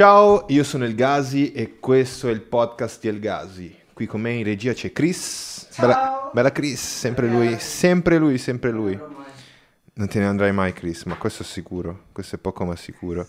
Ciao, io sono El Gazi e questo è il podcast di El Gazi. Qui con me in regia c'è Chris. Ciao. Bella, bella Chris, sempre lui, sempre lui, sempre lui. Non te ne andrai mai Chris, ma questo è sicuro, questo è poco ma sicuro.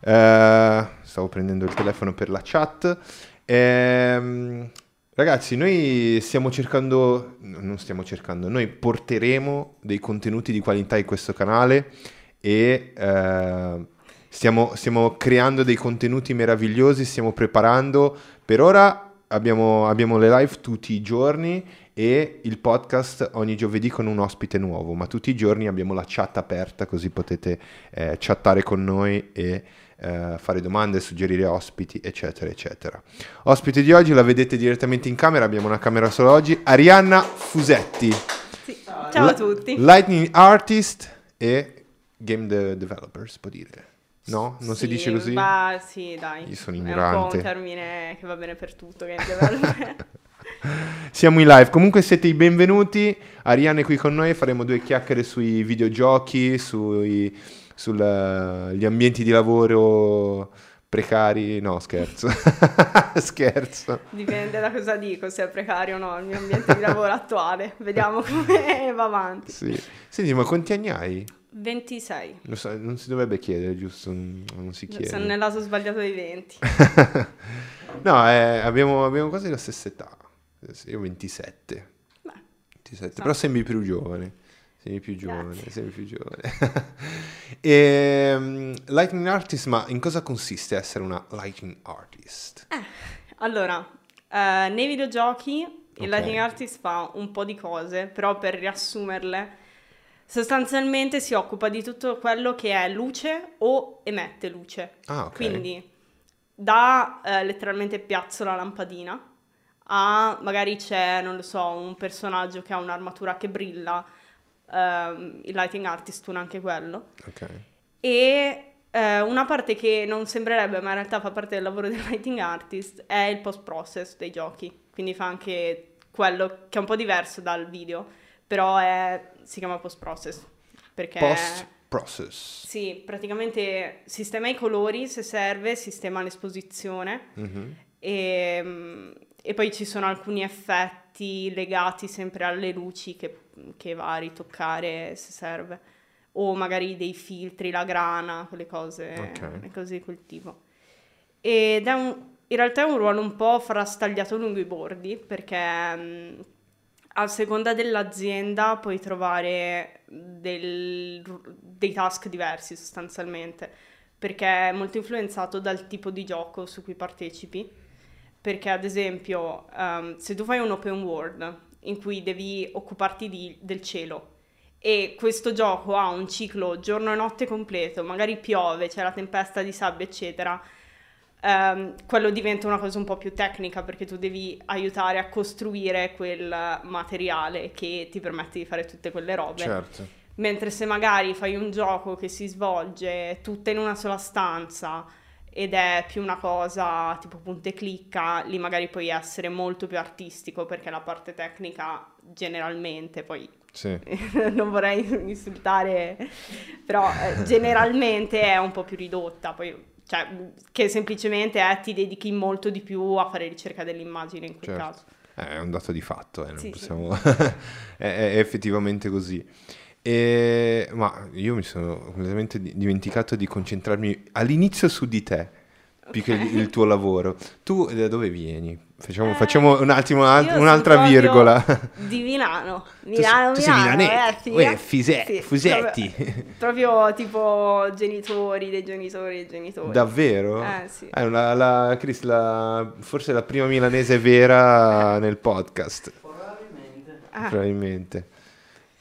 Eh, stavo prendendo il telefono per la chat. Ehm, ragazzi, noi stiamo cercando, no, non stiamo cercando, noi porteremo dei contenuti di qualità in questo canale e eh, stiamo, stiamo creando dei contenuti meravigliosi, stiamo preparando. Per ora abbiamo, abbiamo le live tutti i giorni e il podcast ogni giovedì con un ospite nuovo, ma tutti i giorni abbiamo la chat aperta così potete eh, chattare con noi e eh, fare domande, suggerire ospiti, eccetera, eccetera. Ospite di oggi la vedete direttamente in camera, abbiamo una camera solo oggi, Arianna Fusetti. Sì. Ciao a tutti. Lightning Artist e Game de- Developer, si può dire. No? Non si Sì, dice così? Ma sì, dai. Io sono È un po' ignorante. un termine che va bene per tutto. Siamo in live, comunque siete i benvenuti. Arianna è qui con noi, faremo due chiacchiere sui videogiochi, sui sugli ambienti di lavoro precari. No, scherzo. scherzo. Dipende da cosa dico, se è precario o no il mio ambiente di lavoro attuale. Vediamo come va avanti. Sì. Senti, ma quanti anni hai? 26. Lo so, non si dovrebbe chiedere, giusto? Non non si chiede. Sono nel lato sbagliato dei 20. no, eh, abbiamo, abbiamo quasi la stessa età. Io 27. Beh, 27. Sa- Però sembri più giovane. Sembri più giovane, Grazie. sembri più giovane. Ehm, lightning artist, ma in cosa consiste essere una lightning artist? allora, eh, nei videogiochi Ok. il Lighting Artist fa un po' di cose, però per riassumerle, sostanzialmente si occupa di tutto quello che è luce o emette luce. Ah, ok. Quindi da eh, letteralmente piazzo la lampadina a magari c'è, non lo so, un personaggio che ha un'armatura che brilla, ehm, il lighting artist tuona anche quello. Ok. E eh, una parte che non sembrerebbe, ma in realtà fa parte del lavoro del lighting artist, è il post-process dei giochi. Quindi fa anche quello che è un po' diverso dal video, però è- si chiama post-process. Perché... Post process. Sì, praticamente sistema i colori se serve, sistema l'esposizione Mhm. e, mm, e poi ci sono alcuni effetti legati sempre alle luci che, che va a ritoccare se serve, o magari dei filtri, la grana, quelle cose, Ok. le cose di quel tipo. Ed è un- in realtà è un ruolo un po' frastagliato lungo i bordi perché mm, a seconda dell'azienda puoi trovare del- dei task diversi sostanzialmente, perché è molto influenzato dal tipo di gioco su cui partecipi. Perché ad esempio, ehm, se tu fai un open world in cui devi occuparti di- del cielo e questo gioco ha un ciclo giorno e notte completo, magari piove, c'è la tempesta di sabbia, eccetera, ehm, quello diventa una cosa un po' più tecnica perché tu devi aiutare a costruire quel materiale che ti permette di fare tutte quelle robe. Certo. Mentre se magari fai un gioco che si svolge tutta in una sola stanza ed è più una cosa tipo punta e clicca, lì magari puoi essere molto più artistico perché la parte tecnica generalmente, poi Sì. non vorrei insultare, però eh, generalmente è un po' più ridotta, poi cioè che semplicemente è, ti dedichi molto di più a fare ricerca dell'immagine in quel Certo. caso. Eh, È un dato di fatto, eh, non Sì, sì. possiamo... è, è effettivamente così. E- Ma io mi sono completamente di- dimenticato di concentrarmi all'inizio su di te, più che il, il tuo lavoro. Tu da dove vieni? Facciamo, Eh, facciamo un attimo un'altra virgola. Di Milano. Tu Milano, tu sei Milano, Uè, eh. Fise- Sì, Fusetti. Proprio, proprio tipo genitori dei genitori dei genitori. Davvero? Eh, sì. Eh, la, la- Chris, la- forse la prima milanese vera nel podcast, Probabilmente. Ah, probabilmente.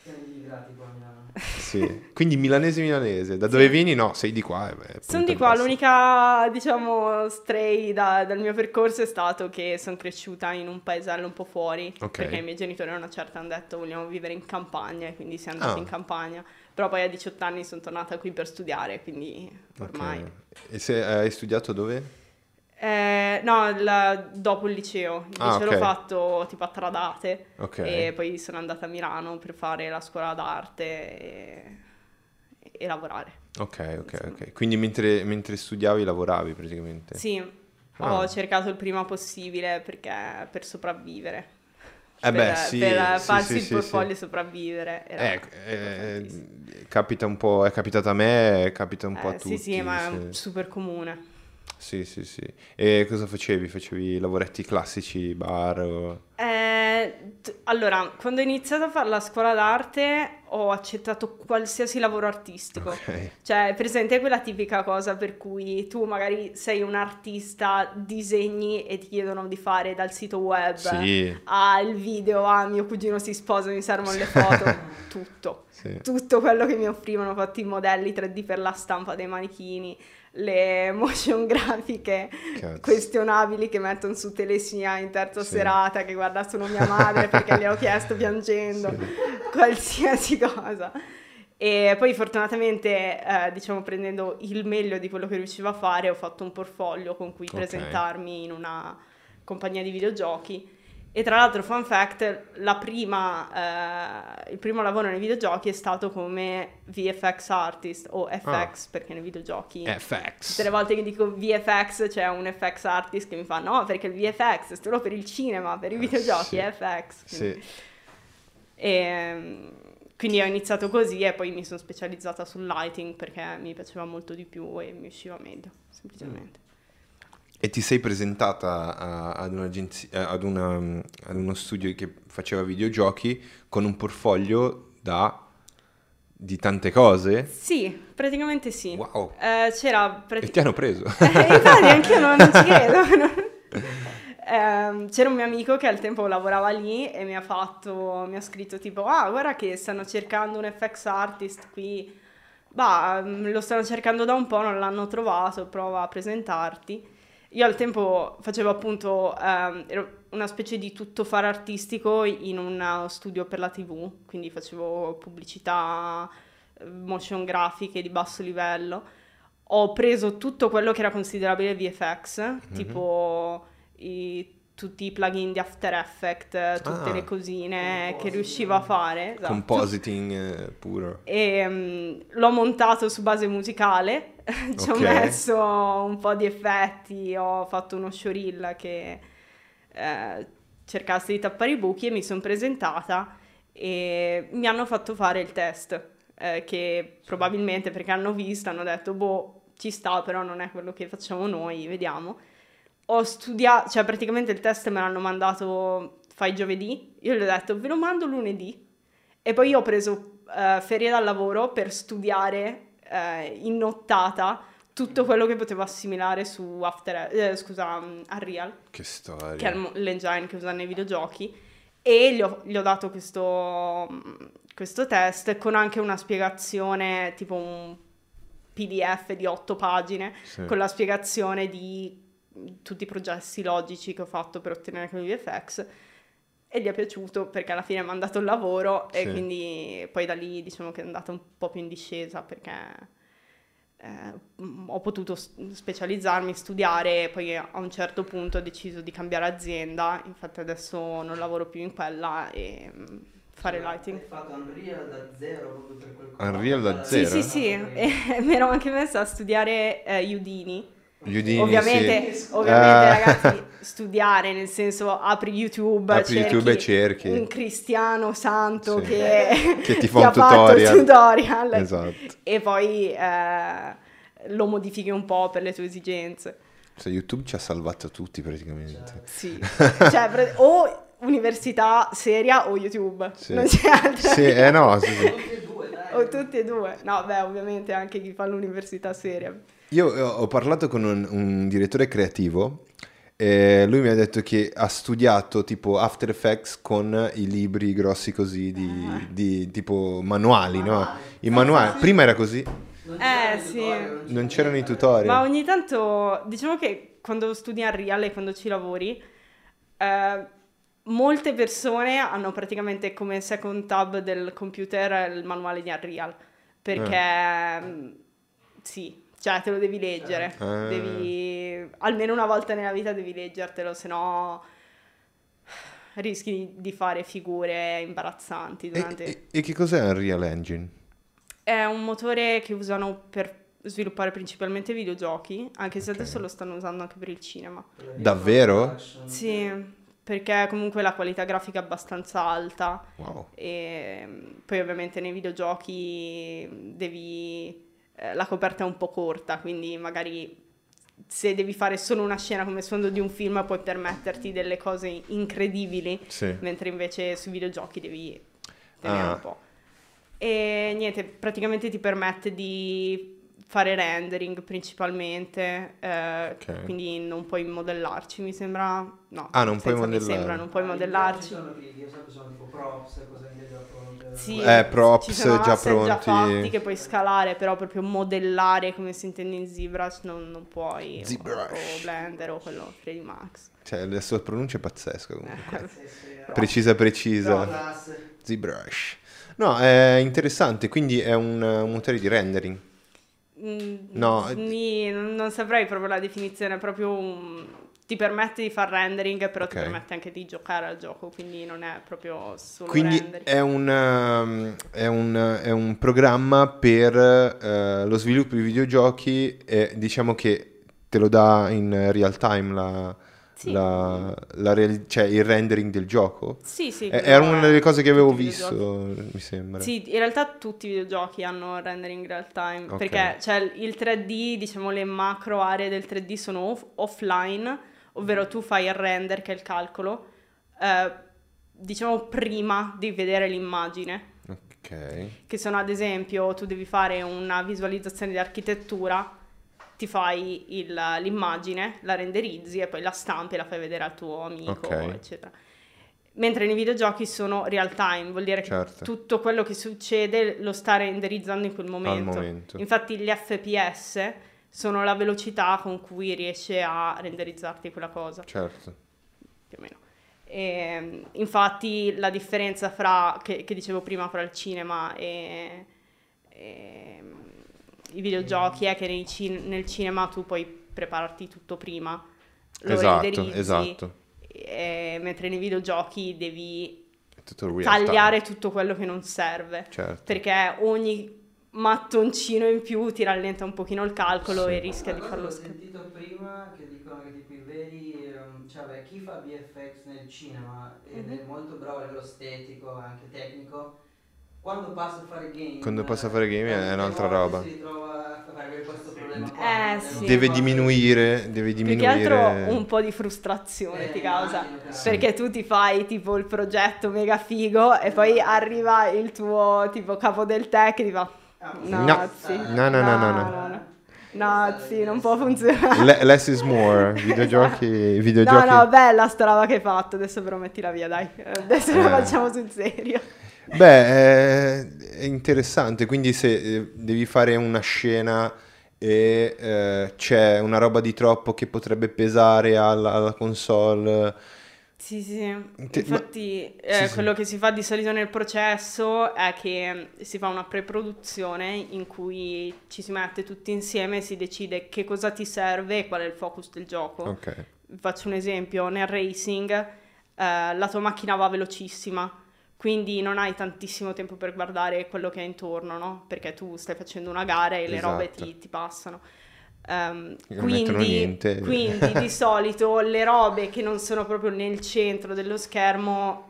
Siamo immigrati qua a Milano. Sì. Quindi milanese milanese. Da dove Sì. vieni? No, sei di qua. eh, beh, Sono di qua, l'unica, diciamo, stray da- dal mio percorso è stato che sono cresciuta in un paesello un po' fuori, Ok. perché i miei genitori a una certa hanno detto vogliamo vivere in campagna, e quindi siamo andati Ah. in campagna. Però poi a 18 anni sono tornata qui per studiare, quindi ormai... Ok. E se hai studiato dove? Eh, no, il- dopo il liceo, il Ah, liceo ok. l'ho fatto tipo a Tradate Ok. e poi sono andata a Milano per fare la scuola d'arte e, e lavorare. Ok, ok, ok. Quindi mentre, mentre studiavi lavoravi praticamente? Sì, Ah. ho cercato il prima possibile perché per sopravvivere. Eh per, beh, sì, per sì, farsi sì, il portfolio e sopravvivere. Eh, eh, capita un po', è capitato a me, capita un po' a Eh, tutti. sì, sì, ma è super comune. Sì, sì, sì. E cosa facevi? Facevi lavoretti classici, bar? o- Eh, t- allora, quando ho iniziato a fare la scuola d'arte ho accettato qualsiasi lavoro artistico. Ok. Cioè, presente quella tipica cosa per cui tu magari sei un artista, disegni e ti chiedono di fare dal sito web Sì, al video, a mio cugino si sposa, mi servono le foto, tutto. sì. Tutto quello che mi offrivano, fatti i modelli 3D per la stampa dei manichini, le motion grafiche Cazzo. questionabili che mettono su Telesia in terza Sì. serata, che guarda solo mia madre perché gliel'ho chiesto piangendo, qualsiasi cosa. E poi fortunatamente, eh, diciamo, prendendo il meglio di quello che riuscivo a fare, ho fatto un portfolio con cui Ok. presentarmi in una compagnia di videogiochi. E tra l'altro, fun fact, la prima, eh, il primo lavoro nei videogiochi è stato come VFX artist o FX, perché nei videogiochi... Eh, FX. Tutte le volte che dico VFX c'è un FX artist che mi fa no perché il VFX è solo per il cinema, per i Eh, videogiochi sì. è FX. Sì. E, quindi ho iniziato così e poi mi sono specializzata sul lighting perché mi piaceva molto di più e mi usciva meglio, semplicemente. E ti sei presentata a- ad, eh, ad, una- ad uno studio che faceva videogiochi con un portfolio da di tante cose? Sì, praticamente sì. Wow. Eh, c'era E praticamente... ti hanno preso. Eh, infatti anch'io non, non ci credo. Ehm, c'era un mio amico che al tempo lavorava lì e mi ha fatto, mi ha scritto tipo, ah guarda che stanno cercando un FX artist qui, bah, mm, lo stanno cercando da un po', non l'hanno trovato, prova a presentarti. Io al tempo facevo appunto, ehm, ero una specie di tuttofare artistico in uno studio per la TV, quindi facevo pubblicità, eh, motion grafiche di basso livello ho preso tutto quello che era considerabile VFX, tipo i- tutti i plugin di After Effects, tutte Ah. le cosine che riuscivo a fare. esatto. Compositing eh, puro. E mm, l'ho montato su base musicale, ci ho Ok. messo un po' di effetti, ho fatto uno showreel che eh, cercasse di tappare i buchi e mi sono presentata e mi hanno fatto fare il test, eh, che probabilmente perché hanno visto hanno detto, boh, ci sta, però non è quello che facciamo noi, vediamo. Ho studiato, cioè praticamente il test me l'hanno mandato, fai giovedì, io gli ho detto, ve lo mando lunedì. E poi io ho preso eh, ferie dal lavoro per studiare eh, in nottata tutto quello che potevo assimilare su After, eh, scusa, um, Unreal, Che storia. che è l'engine che usano nei videogiochi, e gli ho, gli ho dato questo, mm, questo test con anche una spiegazione, tipo un PDF di otto pagine, Sì. con la spiegazione di tutti i processi logici che ho fatto per ottenere quei VFX e gli è piaciuto perché alla fine mi ha mandato il lavoro e Sì. quindi poi da lì diciamo che è andata un po' più in discesa perché eh, ho potuto specializzarmi, studiare e poi a un certo punto ho deciso di cambiare azienda, infatti adesso non lavoro più in quella e mm, fare lighting. Hai fatto Unreal da zero proprio per quel Unreal da Sì, zero? sì, sì, e mi ero anche messa a studiare eh, Udini. Udini, Ovviamente, sì. ovviamente Eh. ragazzi, studiare nel senso apri YouTube, Apri cerchi YouTube e cerchi. un cristiano santo Sì. che, Che ti fa un ha fatto il tutorial. tutorial Esatto. e poi eh, lo modifichi un po' per le tue esigenze. Cioè, YouTube ci ha salvato tutti praticamente. Sì, cioè o università seria o YouTube, Sì. non c'è altra Sì, eh no, sì, sì. Tutti e due, dai. O tutti e due. No, beh, ovviamente anche chi fa l'università seria. Io eh, ho parlato con un, un direttore creativo e lui mi ha detto che ha studiato tipo After Effects con i libri grossi così di, Ah. di tipo manuali, no? I manuali. Prima era così, Non Eh, c'erano i sì. tutorial, non c'era c'erano i tutorial. Ma ogni tanto, diciamo che quando studi a Real e quando ci lavori, eh, molte persone hanno praticamente come second tab del computer il manuale di Unreal, perché mm, sì, cioè te lo devi leggere, Ah. devi, almeno una volta nella vita devi leggertelo, se no rischi di, fare figure imbarazzanti E, durante... e- e che cos'è Unreal Engine? È un motore che usano per sviluppare principalmente videogiochi, anche se Ok. adesso lo stanno usando anche per il cinema. Davvero? Sì, perché comunque la qualità grafica è abbastanza alta Wow. e poi ovviamente nei videogiochi devi... eh, la coperta è un po' corta, quindi magari se devi fare solo una scena come sfondo di un film puoi permetterti delle cose incredibili, Sì. mentre invece sui videogiochi devi tenere Ah. un po'. E niente, praticamente ti permette di fare rendering principalmente, eh, Ok. quindi non puoi modellarci, mi sembra... No, Ah, non puoi senza mi sembra, non puoi Ah, modellarci. Sono, che io so che sono tipo props, cose che già pronte. Sì, Eh, props ci sono già asset già pronti. fatti che puoi scalare, però proprio modellare come si intende in ZBrush non, non puoi. o- ZBrush. O, Blender o quello 3D Max. Cioè, la sua pronuncia è pazzesca Eh, comunque. Sì, sì, Precisa, precisa. ZBrush. No, è interessante, quindi è un, un motore di rendering. Mm, No, sì, non, non saprei proprio la definizione, è proprio un- ti permette di far rendering, però ti Ok. permette anche di giocare al gioco, quindi non è proprio solo Quindi rendering. è un, um, è un- è un programma per eh, lo sviluppo di videogiochi e diciamo che te lo dà in real time la, Sì. la- la reali- cioè il rendering del gioco. Sì, sì. È- quello Era una delle cose che avevo visto, mi sembra. Sì, in realtà tutti i videogiochi hanno rendering real time, Ok. perché cioè, il 3D, diciamo le macro aree del 3D sono off- offline, ovvero tu fai il render, che è il calcolo, eh, diciamo prima di vedere l'immagine, Ok. che sono ad esempio tu devi fare una visualizzazione di architettura, ti fai il- l'immagine, la renderizzi e poi la stampi e la fai vedere al tuo amico, Ok. eccetera. Mentre nei videogiochi sono real time, vuol dire che Certo. tutto quello che succede lo sta renderizzando in quel momento. momento. Infatti gli FPS sono la velocità con cui riesce a renderizzarti quella cosa Certo. più o meno. E, infatti la differenza fra, che, che dicevo prima, fra il cinema e, e, i videogiochi è che nei cin- nel cinema tu puoi prepararti tutto prima, lo Esatto, renderizzi, esatto. e- mentre nei videogiochi devi tutto time. tagliare tutto quello che non serve, Certo. perché ogni mattoncino in più ti rallenta un pochino il calcolo Sì. e rischia di farlo che ho scappare. sentito prima che dicono che tipo i veri, ehm, cioè beh, chi fa VFX nel cinema ed è Mhm. molto bravo a livello estetico, anche tecnico, quando passa a fare game, Quando passa a fare game è eh, un'altra roba. Si ritrova a fare questo problema Eh, qua, sì. dello Deve diminuire, deve Più diminuire. che altro un po' di frustrazione Eh, ti causa. immagino Perché tu ti fai tipo il progetto mega figo e poi arriva il tuo tipo capo del tech e ti fa Ah, no, No. zi, No, no, no, no, no. no, no, zi, non può funzionare. Le- less is more. Videogiochi, No, videogiochi. no, bella sta roba che hai fatto, adesso però mettila via, dai. Adesso la Eh. facciamo sul serio. Beh, è, è interessante. Quindi, se eh, devi fare una scena e eh, c'è una roba di troppo che potrebbe pesare alla, alla console. Sì, sì, infatti ma- eh, sì, sì. quello che si fa di solito nel processo è che si fa una pre-produzione in cui ci si mette tutti insieme e si decide che cosa ti serve e qual è il focus del gioco. Ok. Faccio un esempio, nel racing eh, la tua macchina va velocissima, quindi non hai tantissimo tempo per guardare quello che è intorno, no? Perché tu stai facendo una gara e le robe Esatto. ti, ti passano. Ehm, Non mettono quindi, quindi di solito le robe che non sono proprio nel centro dello schermo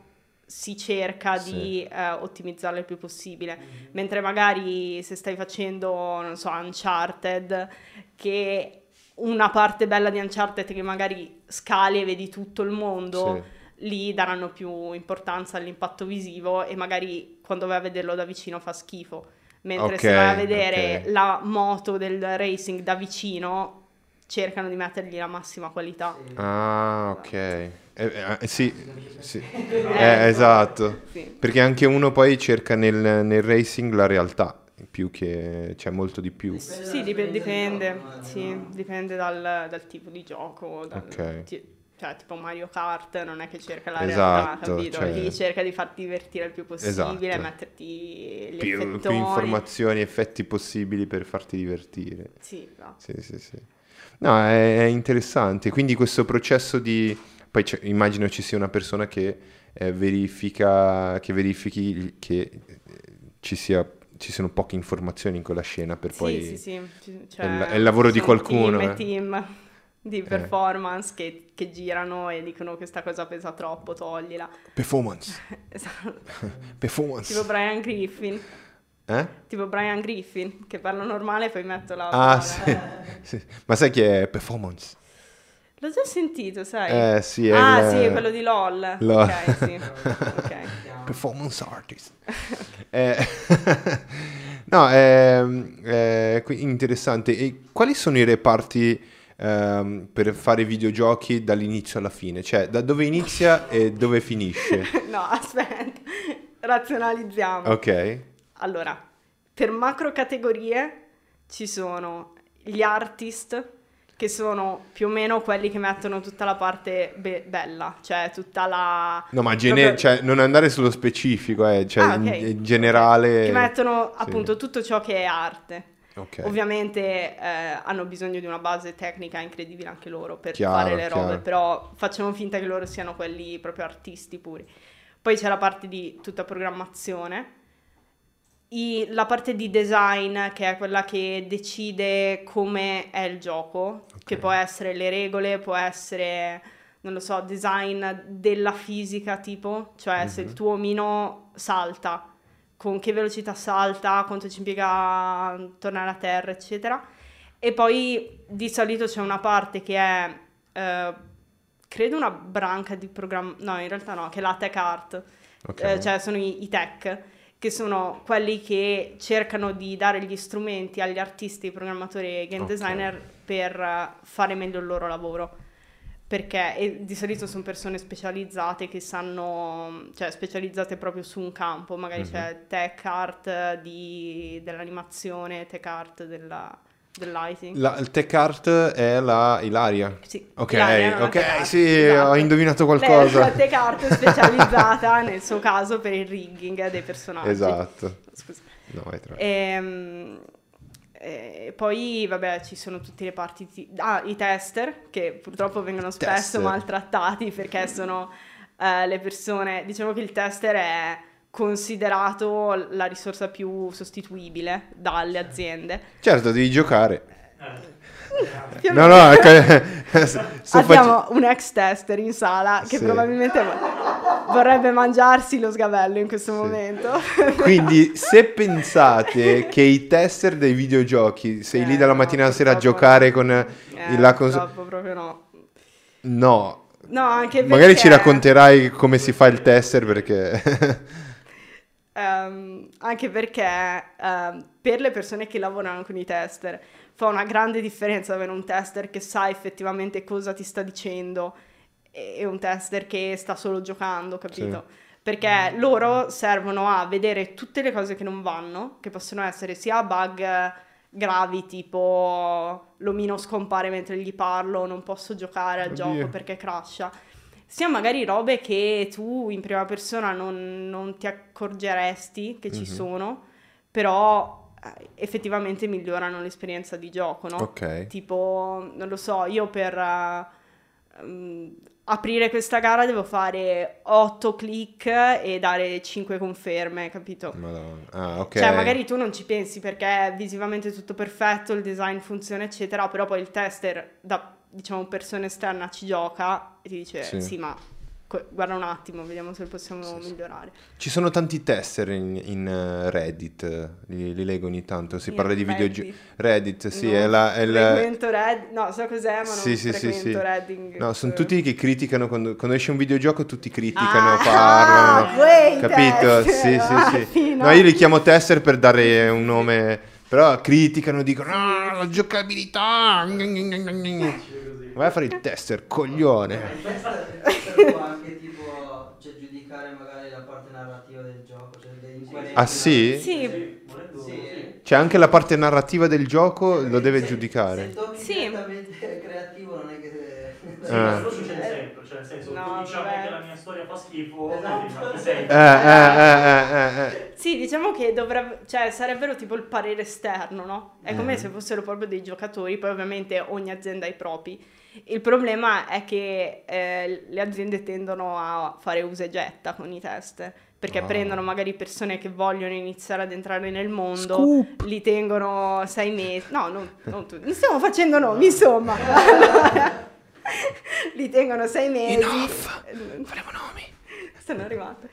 si cerca Sì. di eh, ottimizzarle il più possibile. Mentre magari se stai facendo, non so, Uncharted, che una parte bella di Uncharted che magari scali e vedi tutto il mondo, Sì. Lì daranno più importanza all'impatto visivo e magari quando vai a vederlo da vicino fa schifo. Mentre Ok, se vai a vedere ok. la moto del racing da vicino, cercano di mettergli la massima qualità. Sì. Ah, ok. Eh, eh, sì, sì. Eh, Eh, esatto. Sì. Perché anche uno poi cerca nel, nel racing la realtà, più che c'è molto di più. Dipende Sì, dipende, immagino, sì, dipende dal, dal tipo di gioco. dal- Ok. ti- cioè, tipo Mario Kart non è che cerca la Esatto, realtà, capito? cioè- Lì cerca di farti divertire il più possibile, Esatto. metterti gli Più, più effettoni. informazioni, effetti possibili per farti divertire. Sì, esatto. Sì, sì, sì. No, è, è interessante. Quindi questo processo di... Poi immagino ci sia una persona che eh, verifica, che verifichi che eh, ci sia ci sono poche informazioni in quella scena per Sì, poi... sì, sì. ci- è il- è il lavoro di qualcuno, Team eh. team di Eh. performance che, che girano e dicono questa cosa pesa troppo, toglila. Performance, Esatto. performance. Tipo Brian Griffin. Eh? Tipo Brian Griffin, che parlo normale e poi metto la... Ah, sì. sì. Ma sai che è performance? L'ho già sentito, sai? Eh, sì, è ah, il- sì, è quello di LOL. LOL. Ok, sì. ok. Performance artist. Eh, no, ehm, è qui- interessante. E quali sono i reparti ehm, per fare videogiochi dall'inizio alla fine? Cioè, da dove inizia e dove finisce? No, aspetta, razionalizziamo. Ok. Allora, per macro categorie ci sono gli artist, che sono più o meno quelli che mettono tutta la parte be- bella, cioè tutta la... No, ma gene- proprio- cioè, non andare sullo specifico, eh, cioè Ah, in, ok. in generale. Che mettono sì. appunto tutto ciò che è arte. Ok. Ovviamente eh, hanno bisogno di una base tecnica incredibile anche loro per Chiaro, fare le robe, chiaro. però facciamo finta che loro siano quelli proprio artisti puri. Poi c'è la parte di tutta programmazione, I- la parte di design che è quella che decide come è il gioco, che Ok. può essere le regole, può essere, non lo so, design della fisica tipo, cioè se il Mhm. tuo omino salta, con che velocità salta, quanto ci impiega a tornare a terra, eccetera. E poi di solito c'è una parte che è, eh, credo una branca di programma, no in realtà no, che è la tech art, Ok. eh, cioè sono i, i tech, che sono quelli che cercano di dare gli strumenti agli artisti, programmatori e game Ok. designer per fare meglio il loro lavoro. Perché e di solito sono persone specializzate che sanno, cioè specializzate proprio su un campo, magari Mhm. c'è tech art di- dell'animazione, tech art della, del lighting. La, il tech art è la Ilaria. Sì, Ok, Ilaria è ok, art, sì, esatto. ho indovinato Lei è qualcosa. tech art specializzata nel suo caso per il rigging dei personaggi. Esatto. Scusa. No, vai tra- Ehm, E, poi, vabbè, ci sono tutte le parti. ti- Ah, i tester, che purtroppo vengono spesso Tester. maltrattati perché sono eh, le persone. Diciamo che il tester è considerato la risorsa più sostituibile dalle aziende. Certo, devi giocare. O No, no, ecco, Abbiamo fac- un ex tester in sala che Sì. probabilmente vorrebbe mangiarsi lo sgavello in questo Sì. momento. Quindi, se pensate che i tester dei videogiochi, sei lì Eh, dalla no, mattina alla sera a giocare no. con Eh, la console... proprio no. No, No, anche perché... magari ci racconterai come si fa il tester perché... Ehm, anche perché ehm, per le persone che lavorano con i tester fa una grande differenza avere un tester che sa effettivamente cosa ti sta dicendo e un tester che sta solo giocando, capito? Perché loro servono a vedere tutte le cose che non vanno, che possono essere sia bug eh, gravi tipo l'omino scompare mentre gli parlo, non posso giocare al Oddio. gioco perché crasha, sia magari robe che tu in prima persona non, non ti accorgeresti che ci Mhm. sono, però eh, effettivamente migliorano l'esperienza di gioco, no? ok. Tipo, non lo so, io per mm, aprire questa gara devo fare 8 click e dare 5 conferme, capito? Madonna. Ah, ok. Cioè, magari tu non ci pensi perché è visivamente tutto perfetto, il design funziona, eccetera, però poi il tester, da diciamo persona esterna, ci gioca e ti dice: Sì. Sì, ma guarda un attimo, vediamo se possiamo Sì, migliorare. Ci sono tanti tester in, in, eh, Reddit, li, li leggo ogni tanto, si In parla di videogiochi. Reddit, sì, Non è la... È la- Red- no, so cos'è, ma non Sì, sì, sì. Redding. No, sono tutti che criticano quando, quando esce un videogioco, tutti criticano, Ah, parlano. quei capito? tester, Sì, ah, sì, sì. sì, No, no. io li chiamo tester per dare un nome, però criticano, dicono, no, la giocabilità. Vai a fare il tester, coglione. Il tester il tester può anche tipo cioè, giudicare magari la parte narrativa del gioco, cioè. Ah, sì? Sì, Sì. C'è anche la parte narrativa del gioco, lo deve Se- giudicare. Se Sì. creativo non è che... Sì, Ah. questo succede sempre, cioè nel senso, No, diciamo vabbè. che la mia storia fa schifo, Esatto. sei? Eh, eh, eh, eh, eh. Sì, diciamo che dovrebbe, cioè sarebbero tipo il parere esterno, no? È come Mhm. se fossero proprio dei giocatori, poi ovviamente ogni azienda ha i propri. Il problema è che eh, le aziende tendono a fare usa e getta con i test, perché Ah. prendono magari persone che vogliono iniziare ad entrare nel mondo, Scoop. li tengono sei mesi, no, non, non tu- non stiamo facendo nomi, insomma, Allora, li tengono sei mesi, Faremo nomi. sono arrivate,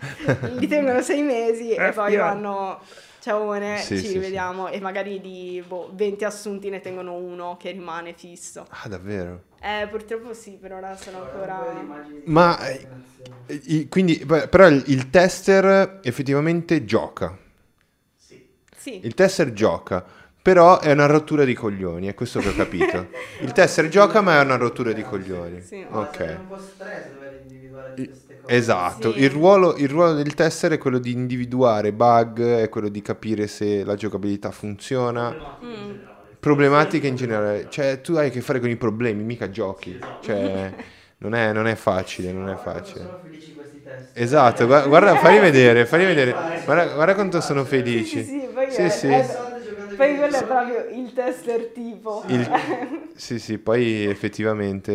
li tengono sei mesi e poi vanno, ciao, Sì, ci sì, sì. rivediamo e magari di boh, 20 assunti ne tengono uno che rimane fisso. Ah, davvero? Eh, purtroppo sì, per ora sono ancora... Ma, eh, Quindi, beh, però il, il tester effettivamente gioca. Sì. Sì. Il tester gioca, però è una rottura di coglioni, è questo che ho capito. Il tester gioca, ma è una rottura di coglioni. Sì. Ok. È un po' stress dover individuare queste cose. Esatto, Sì. il, ruolo, il ruolo del tester è quello di individuare bug, è quello di capire se la giocabilità funziona, Problematiche in Mm. generale. problematiche in generale, cioè tu hai a che fare con i problemi, mica giochi, cioè non è, non è facile, non è Guarda facile. Sono felici questi test. Esatto, gua- guarda, fammi vedere, fammi vedere, guarda, guarda quanto sono felici. sì, sì, Sì, sì. Ai poi quello è proprio il tester tipo. Il- sì, sì, poi effettivamente...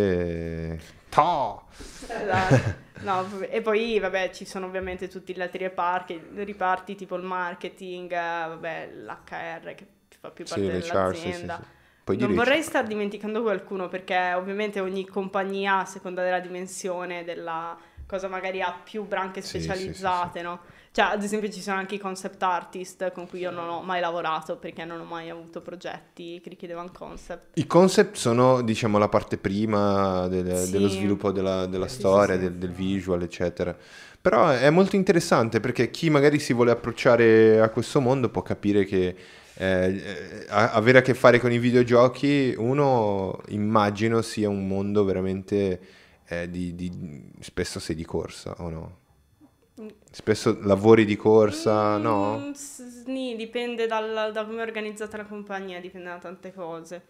eh, to! Esatto. No, e poi vabbè ci sono ovviamente tutti gli altri reparti, riparti tipo il marketing, vabbè l'HR che fa più Sì, parte sì, sì, dell'azienda. sì. Puoi Non vorrei star dimenticando qualcuno perché ovviamente ogni compagnia a seconda della dimensione della cosa magari ha più branche Sì, sì, specializzate, no? Cioè ad esempio ci sono anche i concept artist con cui io non ho mai lavorato perché non ho mai avuto progetti che richiedevano concept. I concept sono, diciamo, la parte prima del- Sì. dello sviluppo della, della Sì, storia, sì. del, del visual, eccetera. Però è molto interessante perché chi magari si vuole approcciare a questo mondo può capire che eh, avere a che fare con i videogiochi, uno immagino sia un mondo veramente eh, di, di- spesso sei di corsa o no? Spesso lavori di corsa, no? Mm, s- Sì, dipende dal- da come è organizzata la compagnia, dipende da tante cose.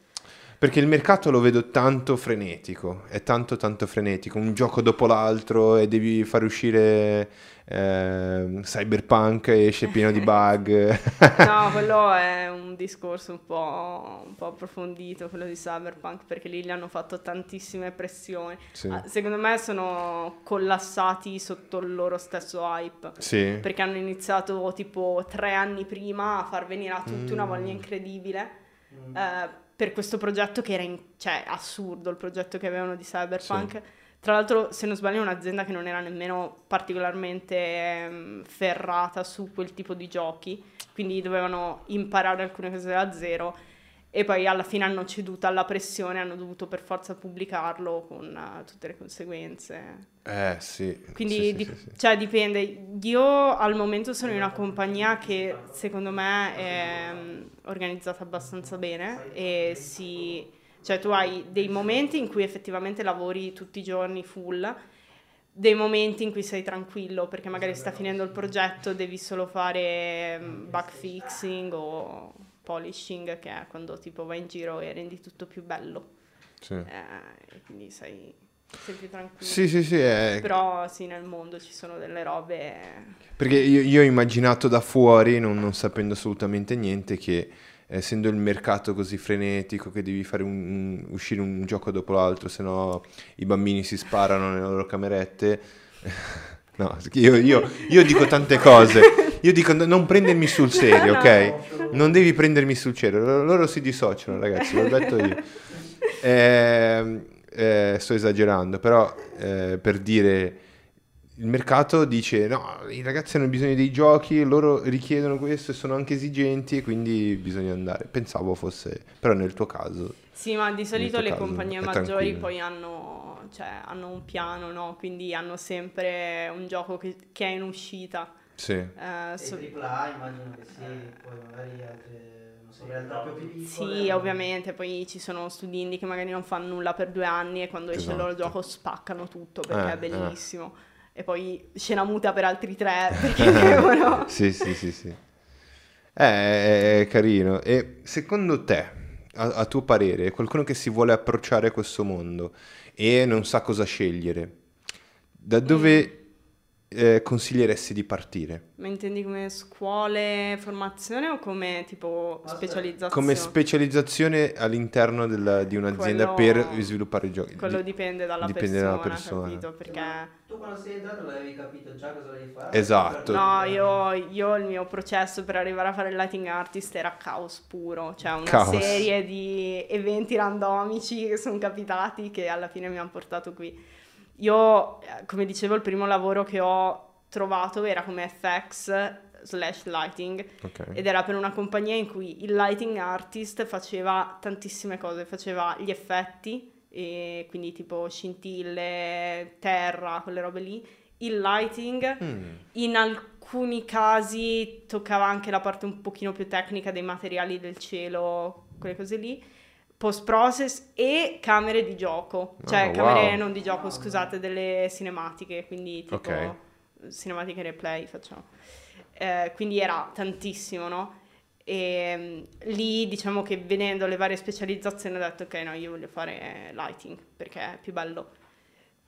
Perché il mercato lo vedo tanto frenetico, è tanto tanto frenetico, un gioco dopo l'altro e devi far uscire ehm, Cyberpunk esce pieno di bug. No, quello è un discorso un po', un po' approfondito, quello di Cyberpunk, perché lì gli hanno fatto tantissime pressioni. Sì. Ah, Secondo me sono collassati sotto il loro stesso hype. Sì. Perché hanno iniziato tipo tre anni prima a far venire a tutti una Mm. voglia incredibile Mm. eh, per questo progetto che era in- cioè, assurdo, il progetto che avevano di Cyberpunk. Tra l'altro, se non sbaglio, è un'azienda che non era nemmeno particolarmente ehm, ferrata su quel tipo di giochi, quindi dovevano imparare alcune cose da zero e poi alla fine hanno ceduto alla pressione, hanno dovuto per forza pubblicarlo con eh, tutte le conseguenze. Eh sì. Quindi Sì, di- sì, sì. Cioè, dipende. Io al momento sono in una compagnia che secondo me è mm, organizzata abbastanza bene e si... Cioè, tu hai dei momenti in cui effettivamente lavori tutti i giorni full, dei momenti in cui sei tranquillo perché magari sta finendo il progetto, devi solo fare mm, bug fixing o polishing, che è quando tipo vai in giro e rendi tutto più bello. Sì. Eh, quindi sei, sei più tranquillo. Sì, sì, sì, è- Però sì, nel mondo ci sono delle robe... Perché io, io ho immaginato da fuori, non, non sapendo assolutamente niente, che essendo il mercato così frenetico che devi fare un- uscire un gioco dopo l'altro, se no i bambini si sparano nelle loro camerette. No, io, io- io dico tante cose. Io dico no- non prendermi sul serio, ok? Non devi prendermi sul serio. Loro, si dissociano, ragazzi, l'ho detto io. Ehm, eh, sto esagerando, però eh, per dire il mercato dice no, i ragazzi hanno bisogno dei giochi, loro richiedono questo e sono anche esigenti e quindi bisogna andare. Pensavo fosse, però nel tuo caso, Sì, ma di solito le compagnie maggiori poi hanno, cioè, hanno un piano, no? Quindi hanno sempre un gioco che, che è in uscita. sì. Eh, E so- AAA immagino che sì, poi magari altre, piccole. sì, ovviamente, poi ci uno studi indie che magari non fanno nulla per due anni e quando esce il loro Esatto. gioco spaccano tutto perché Eh, è bellissimo. E poi scena muta per altri tre perché devono... Sì, sì, sì, sì. Eh, È, carino. E secondo te, a, a tuo parere, qualcuno che si vuole approcciare a questo mondo e non sa cosa scegliere, da dove, eh, consiglieresti di partire? Ma intendi come scuole, formazione o come tipo specializzazione? Come specializzazione all'interno della- di un'azienda Quello- per sviluppare i giochi. Quello Di- dipende dalla dipende persona, dalla persona. capito? Perché... Tu quando sei entrato l'avevi capito già cosa devi fare? Esatto. No, io, io il mio processo per arrivare a fare il lighting artist era caos puro, cioè una Caos. serie di eventi randomici che sono capitati che alla fine mi hanno portato qui. Io, eh, come dicevo, il primo lavoro che ho trovato era come FX slash lighting. Ok. ed era per una compagnia in cui il lighting artist faceva tantissime cose, faceva gli effetti, e quindi tipo scintille, terra, quelle robe lì, il lighting, Mm, in alcuni casi toccava anche la parte un pochino più tecnica dei materiali del cielo, quelle cose lì, post process e camere di gioco, cioè Oh, camere wow. non di gioco, scusate, delle cinematiche, quindi tipo Ok. cinematiche replay facciamo. Eh, quindi era tantissimo, no? E mm, lì diciamo che vedendo le varie specializzazioni ho detto ok no io voglio fare lighting perché è più bello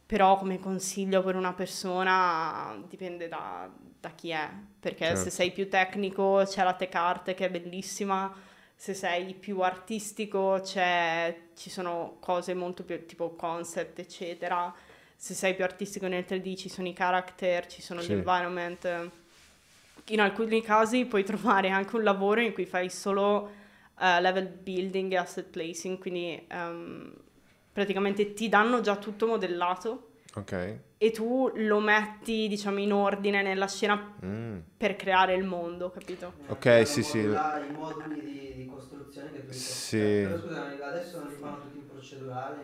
però come consiglio per una persona dipende da, da chi è perché Certo. se sei più tecnico c'è la tech art che è bellissima se sei più artistico c'è, ci sono cose molto più tipo concept eccetera. Se sei più artistico nel 3D ci sono i character ci sono Sì. gli environment. In alcuni casi puoi trovare anche un lavoro in cui fai solo eh, level building e asset placing, quindi ehm, praticamente ti danno già tutto modellato Ok. e tu lo metti, diciamo, in ordine nella scena Mm. per creare il mondo, capito? Eh, Ok, hanno sì, sì. là I moduli di, di costruzione che tu Sì. Però scusami, adesso non li fanno tutti in procedurale,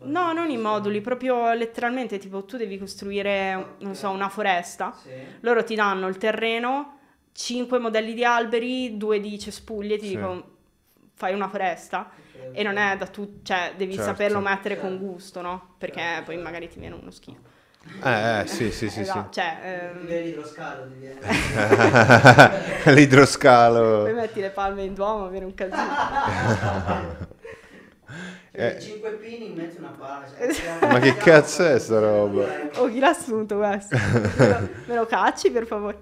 in No, non i moduli, proprio letteralmente, tipo tu devi costruire, non so, una foresta, Sì. loro ti danno il terreno, 5 modelli di alberi, 2 di cespuglie, ti Sì. dicono fai una foresta. E non è da tu, cioè devi Certo. saperlo mettere con Certo. gusto, no? Perché Certo, poi certo. magari ti viene uno schifo. Eh, eh, sì, sì, sì, sì. Esatto, cioè, ehm, l'idroscalo, ti viene. poi L'idroscalo. metti le palme in duomo, viene un casino. Eh. 5 pini in mezzo a una pala. Esatto. Ma che cazzo è sta roba? Oh, chi l'ha assunto questo? Me lo, me lo cacci per favore?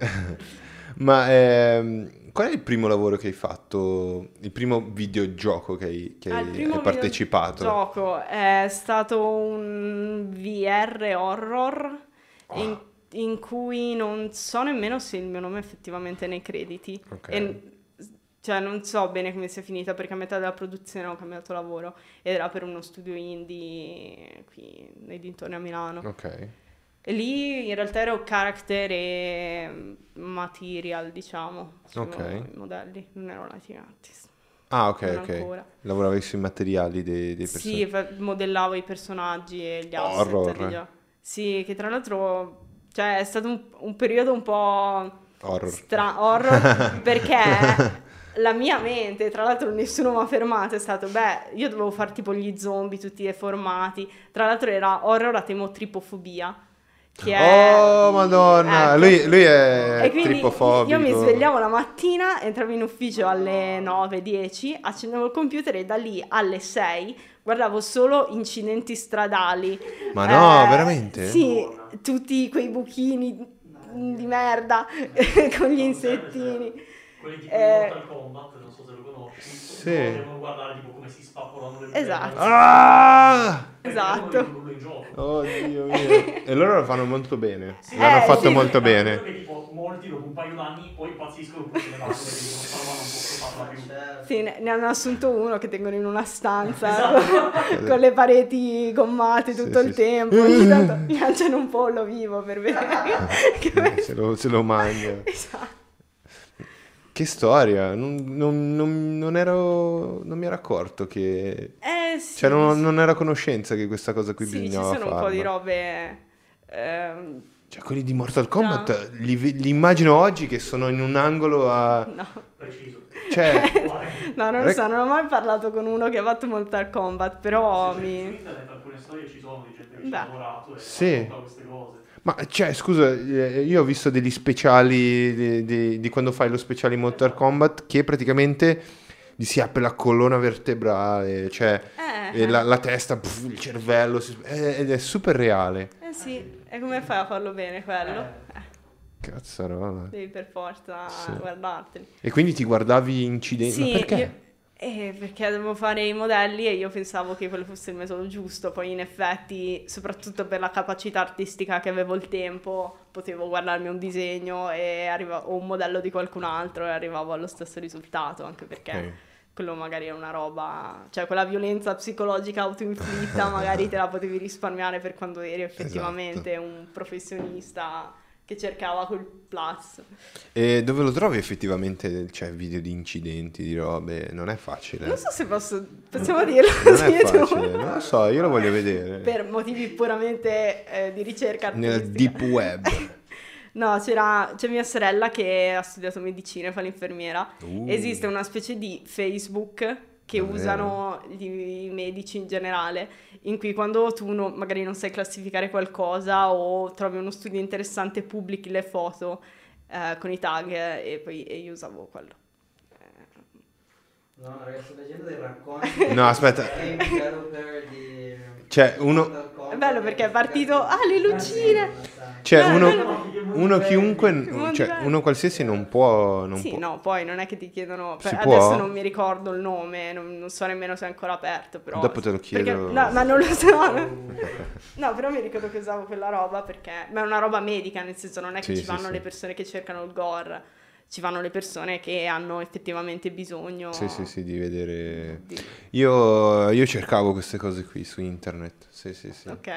Ma ehm, qual è il primo lavoro che hai fatto? Il primo videogioco che hai, che Ah, hai- il partecipato? gioco è stato un VR horror in, in cui non so nemmeno se il mio nome è effettivamente nei crediti. Ok. E, cioè non so bene come sia finita perché a metà della produzione ho cambiato lavoro ed era per uno studio indie qui nei dintorni a Milano. Ok. Lì in realtà ero character e material, diciamo, Ok. mo- modelli, non ero lighting artist. Ah, ok, Non ok. ancora. Lavoravi sui materiali dei, dei personaggi. Sì, modellavo i personaggi e gli asset. Horror. Sì, che tra l'altro cioè, è stato un, un periodo un po' Horror. stra- horror perché la mia mente, tra l'altro nessuno mi ha fermato, è stato, beh, io dovevo fare tipo gli zombie tutti deformati, tra l'altro era horror a temo tripofobia. Che è... Oh, madonna. Ecco. Lui, lui è E quindi tripofobico. io mi svegliavo la mattina, entravo in ufficio alle 9-10, accendevo il computer e da lì alle 6 guardavo solo incidenti stradali. Ma no, Eh, veramente? Sì, tutti quei buchini di merda con gli insettini. Quelli tipo Eh, di Mortal Kombat, non so se lo conosci. Sì. Devono guardare tipo come si spappolano le Esatto. Ah! Esatto. in gioco. Oddio mio. E loro lo fanno molto bene. Sì, L'hanno Eh, fatto sì. molto Quello bene. Che tipo molti dopo un paio d'anni poi impazziscono poi se ne vanno perché non farla più. Certo. Sì, ne, hanno assunto uno che tengono in una stanza Esatto. con le pareti gommate Sì, tutto sì, il sì. tempo. Ogni tanto gli lanciano un pollo vivo per vedere che Se lo, se lo mangia. Esatto. Che storia. Non, non- non- non ero. Non mi ero accorto che. Eh sì, Cioè, non, sì. non ero a conoscenza che questa cosa qui Sì, ci bisognava sono un farla. po' di robe... ehm, Cioè, quelli di Mortal Kombat li, ve- li immagino oggi che sono in un angolo a. no. Preciso. Cioè. no, non lo so, non ho mai parlato con uno che ha fatto Mortal Kombat, però Su mi... internet alcune storie ci sono di gente che ci ha lavorato e Sì. queste cose. Ma cioè, scusa, eh, io ho visto degli speciali di, di- di quando fai lo speciale in Mortal Kombat che praticamente gli si apre la colonna vertebrale, cioè Eh, e la, la testa, pff, il cervello, si- eh, ed è super reale. eh sì, e come fai a farlo bene quello? Eh. Cazzarola. Devi per forza Sì. guardarteli. E quindi ti guardavi incidenti? Sì, Ma perché? io- eh, perché devo fare i modelli e io pensavo che quello fosse il metodo giusto, poi in effetti, soprattutto per la capacità artistica che avevo il tempo, potevo guardarmi un disegno e arriva- o un modello di qualcun altro e arrivavo allo stesso risultato, anche perché Ok. quello magari è una roba, cioè quella violenza psicologica autoinflitta magari te la potevi risparmiare per quando eri effettivamente Esatto. un professionista che cercava quel plus. E dove lo trovi effettivamente? Cioè, video di incidenti, di robe? Non è facile. Non so se posso, possiamo dirlo Non tu. facile, non lo so, io lo voglio vedere. per motivi puramente eh, di ricerca Nel deep web. No, c'era, c'è mia sorella che ha studiato medicina e fa l'infermiera. Uh. Esiste una specie di Facebook che Davvero? usano gli- i medici in generale, in cui quando tu no- magari non sai classificare qualcosa o trovi uno studio interessante, pubblichi le foto eh, con i tag e poi e io usavo quello. No, ragazzi, sto leggendo dei racconti. No, aspetta. Cioè, uno- È bello perché è partito, ah, le lucine! Cioè, No, uno, no, no. uno chiunque, cioè, uno qualsiasi non può... Non sì, può. no, poi non è che ti chiedono. Si per- può? adesso non mi ricordo il nome, non, non so nemmeno se è ancora aperto. Però, Dopo te lo perché- chiedo. no, ma non lo so. No, però mi ricordo che usavo quella roba perché. Ma è una roba medica, nel senso non è che Sì, ci sì, vanno sì. le persone che cercano il gore, ci vanno le persone che hanno effettivamente bisogno. Sì, sì, sì, di vedere... di- Io, io cercavo queste cose qui su internet. Sì, sì, sì. Ok.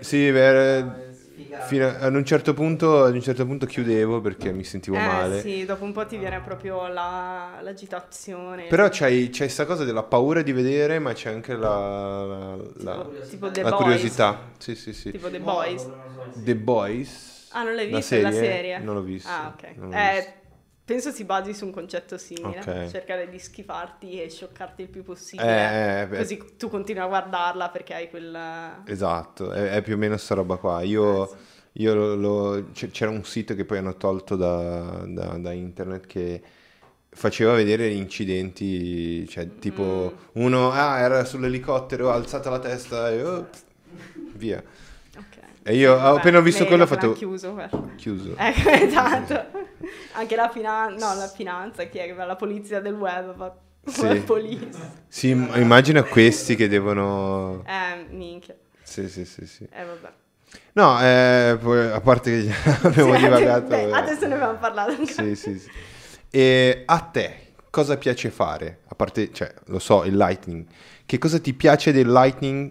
Sì, beh, Sfigato. Fino a- ad un certo punto, ad un certo punto chiudevo perché mi sentivo Eh, male. sì, dopo un po' ti viene proprio la- l'agitazione. Però c'hai, c'hai sta cosa della paura di vedere, ma c'è anche la, la- la- Tipo la curiosità. Sì, sì, sì. Tipo The Boys. The Boys. Ah, non l'hai vista la serie? serie? Non l'ho vista, Ah, ok. Eh. Penso si basi su un concetto simile. Ok. Cercare di schifarti e scioccarti il più possibile. Eh, eh, beh, Così tu continui a guardarla perché hai quel... Esatto, è, è più o meno sta roba qua. Io, io lo- lo- c'era un sito che poi hanno tolto da, da- da internet che faceva vedere gli incidenti, cioè tipo Mm. uno ah, era sull'elicottero, ha alzato la testa e oh, via, Ok. E io, Vabbè, appena ho visto quello, ho fatto- chiuso chiuso. Ecco, esatto. Anche la finanza, no, la finanza, chi è va? La polizia del web, fa... Sì. Sì, im- immagina questi che devono... Eh, minchia. Sì, sì, sì, sì. Eh, vabbè. No, eh, a parte che abbiamo Sì, divagato... beh, eh. adesso ne abbiamo parlato. Sì, sì, sì. E a te cosa piace fare? A parte, cioè, lo so, il Lightning. Che cosa ti piace del Lightning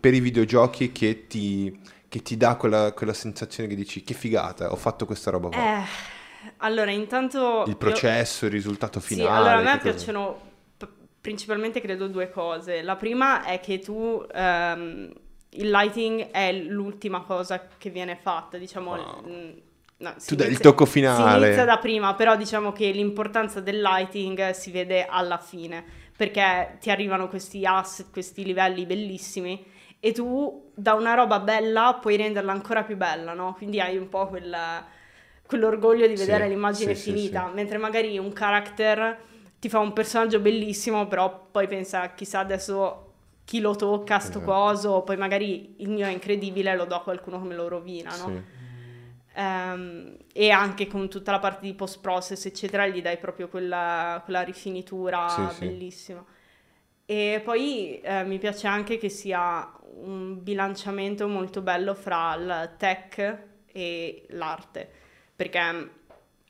per i videogiochi che ti, che ti dà quella, quella sensazione che dici che figata, ho fatto questa roba qua. Eh, allora, intanto... il io- processo, il risultato Sì, finale. allora a me piacciono p- principalmente credo due cose. La prima è che tu ehm, il lighting è l'ultima cosa che viene fatta, diciamo. Wow. mm, no, Tu dai il inizia- tocco finale. Si inizia da prima, però diciamo che l'importanza del lighting si vede alla fine, perché ti arrivano questi asset, questi livelli bellissimi e tu da una roba bella puoi renderla ancora più bella, no? Quindi hai un po' quel, quell'orgoglio di Sì, vedere l'immagine sì, sì, finita, sì. mentre magari un character ti fa un personaggio bellissimo, però poi pensa chissà adesso chi lo tocca, sto Esatto. coso, poi magari il mio è incredibile, lo do a qualcuno che me lo rovina, no? Sì. Ehm, e anche con tutta la parte di post process eccetera gli dai proprio quella, quella rifinitura Sì, sì. bellissima e poi eh, mi piace anche che sia un bilanciamento molto bello fra il tech e l'arte perché mm,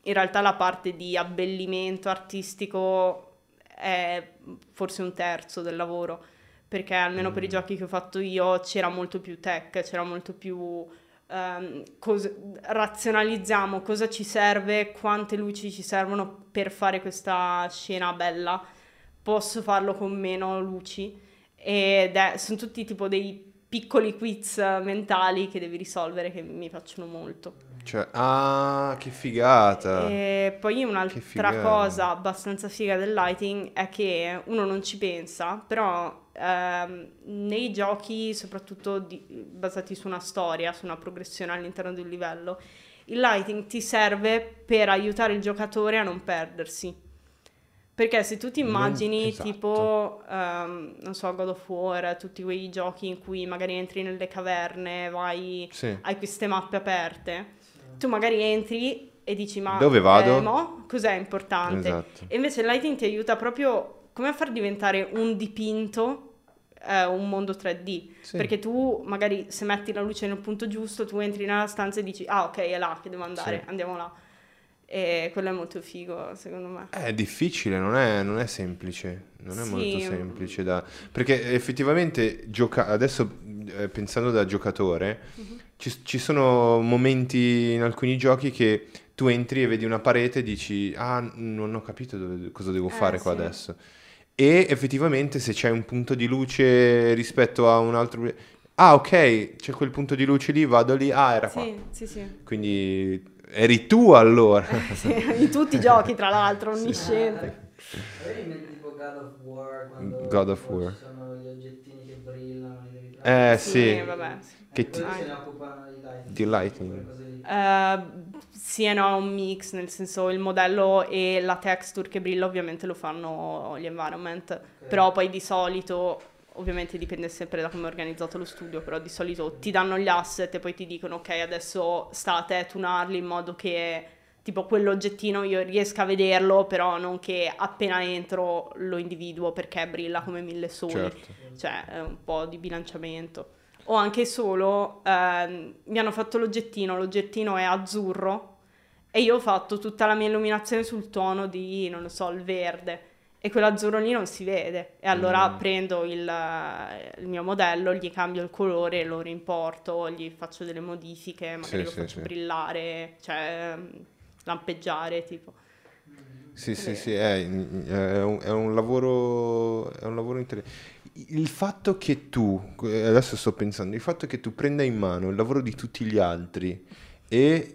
in realtà la parte di abbellimento artistico è forse un terzo del lavoro perché almeno per i Mm. giochi che ho fatto io c'era molto più tech, c'era molto più ehm, cos- razionalizziamo cosa ci serve, quante luci ci servono per fare questa scena bella, posso farlo con meno luci ed è, sono tutti tipo dei piccoli quiz mentali che devi risolvere che mi piacciono molto. Cioè, ah, che figata. E poi un'altra cosa abbastanza figa del lighting è che uno non ci pensa, però ehm, nei giochi, soprattutto di- basati su una storia, su una progressione all'interno di un livello, il lighting ti serve per aiutare il giocatore a non perdersi. Perché se tu ti immagini esatto. tipo, ehm, non so, God of War, tutti quei giochi in cui magari entri nelle caverne, vai Sì. hai queste mappe aperte, tu magari entri e dici ma Dove vado?" eh, mo? cos'è importante? Esatto. E invece il lighting ti aiuta proprio come a far diventare un dipinto eh, un mondo 3D. Sì. Perché tu magari se metti la luce nel punto giusto, tu entri nella stanza e dici ah ok è là che devo andare, Sì. andiamo là. E quello è molto figo secondo me. È difficile, non è, non è semplice, non è Sì. molto semplice da... Perché effettivamente gioca... adesso eh, pensando da giocatore, Mhm. Ci, ci sono momenti in alcuni giochi che tu entri e vedi una parete e dici ah non ho capito dove- cosa devo Eh, fare qua sì. adesso. E effettivamente se c'è un punto di luce rispetto a un altro... Ah ok, c'è quel punto di luce lì, vado lì, ah era qua. Sì, sì, sì. Quindi eri tu allora. Sì, in tutti i giochi tra l'altro, onnisciente. Mente tipo God of War quando God of War. ci sono gli oggettini che brillano, li devi prendere. Eh sì, vabbè. Che ti- se ne occupano di lighting. Di lighting. quelle cose lì. Eh, sì e no, è un mix, nel senso il modello e la texture che brilla ovviamente lo fanno gli environment, però poi di solito, ovviamente dipende sempre da come è organizzato lo studio, però di solito ti danno gli asset e poi ti dicono ok adesso sta a te tunarli in modo che tipo quell'oggettino io riesca a vederlo, però non che appena entro lo individuo perché brilla come mille soli certo. cioè è un po' di bilanciamento. O anche solo, ehm, mi hanno fatto l'oggettino, l'oggettino è azzurro e io ho fatto tutta la mia illuminazione sul tono di, non lo so, il verde e quell'azzurro lì non si vede e allora Mm. prendo il, il mio modello, gli cambio il colore, lo rimporto, gli faccio delle modifiche, magari Sì, lo sì, faccio sì. brillare, cioè ehm, lampeggiare tipo. Sì, sì, sì, è, è un, è un lavoro, è un lavoro interessante. Il fatto che tu, adesso sto pensando, il fatto che tu prenda in mano il lavoro di tutti gli altri e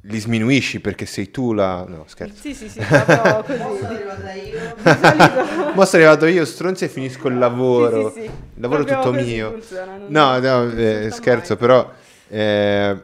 li sminuisci perché sei tu la... No, scherzo. Sì, sì, sì, proprio così. Sono arrivata io. Mo sono arrivato io, stronzo, e finisco il lavoro. Sì, sì, sì. Il lavoro Proprio tutto mio. funziona, No, no, eh, scherzo, mai. però eh,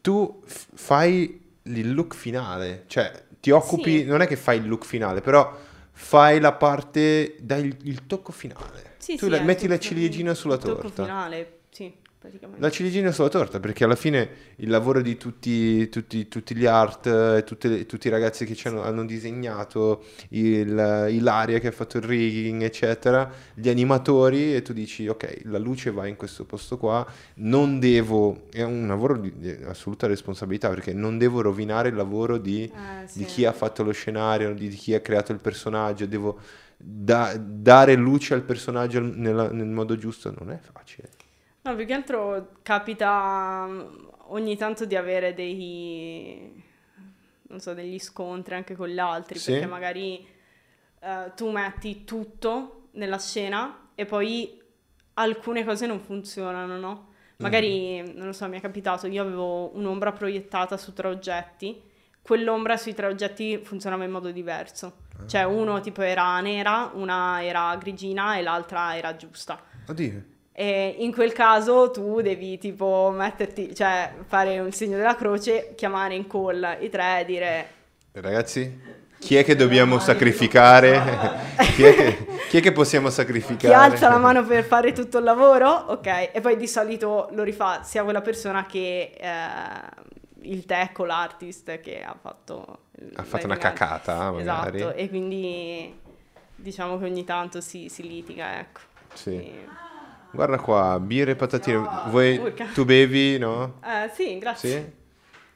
tu f- fai il look finale, cioè ti occupi, Sì. non è che fai il look finale, però fai la parte, dai il, il tocco finale. Sì, tu sì, la- metti la ciliegina sulla il torta. finale, sì, praticamente. La ciliegina sulla torta, perché alla fine il lavoro di tutti, tutti, tutti gli art, eh, tutte tutti i ragazzi che ci hanno, hanno disegnato, il, Ilaria che ha fatto il rigging, eccetera, gli animatori, e tu dici, ok, la luce va in questo posto qua, non devo, è un lavoro di, di assoluta responsabilità, perché non devo rovinare il lavoro di, Eh, sì. di chi ha fatto lo scenario, di, di chi ha creato il personaggio, devo da- dare luce al personaggio nella- nel modo giusto, non è facile. No, più che altro capita mm, ogni tanto di avere dei, non so, degli scontri anche con gli altri, Sì. perché magari eh, tu metti tutto nella scena e poi alcune cose non funzionano, no? Magari, non lo so, mi è capitato, io avevo un'ombra proiettata su tre oggetti, quell'ombra sui tre oggetti funzionava in modo diverso. Cioè, uno tipo era nera, una era grigina e l'altra era giusta. Oddio. E in quel caso tu devi tipo metterti, cioè fare un segno della croce, chiamare in call i tre e dire Ragazzi, chi è che dobbiamo sacrificare? chi, è che, chi è che possiamo sacrificare? chi alza la mano per fare tutto il lavoro, ok, e poi di solito lo rifà sia quella persona che eh, il tech o l'artist che ha fatto... Ha fatto una lighting. cacata, magari. Esatto, e quindi diciamo che ogni tanto si, si litiga, ecco. Sì. E- Guarda qua, birre e patatine. No. Urca. tu bevi, no? Eh, sì, grazie. Sì?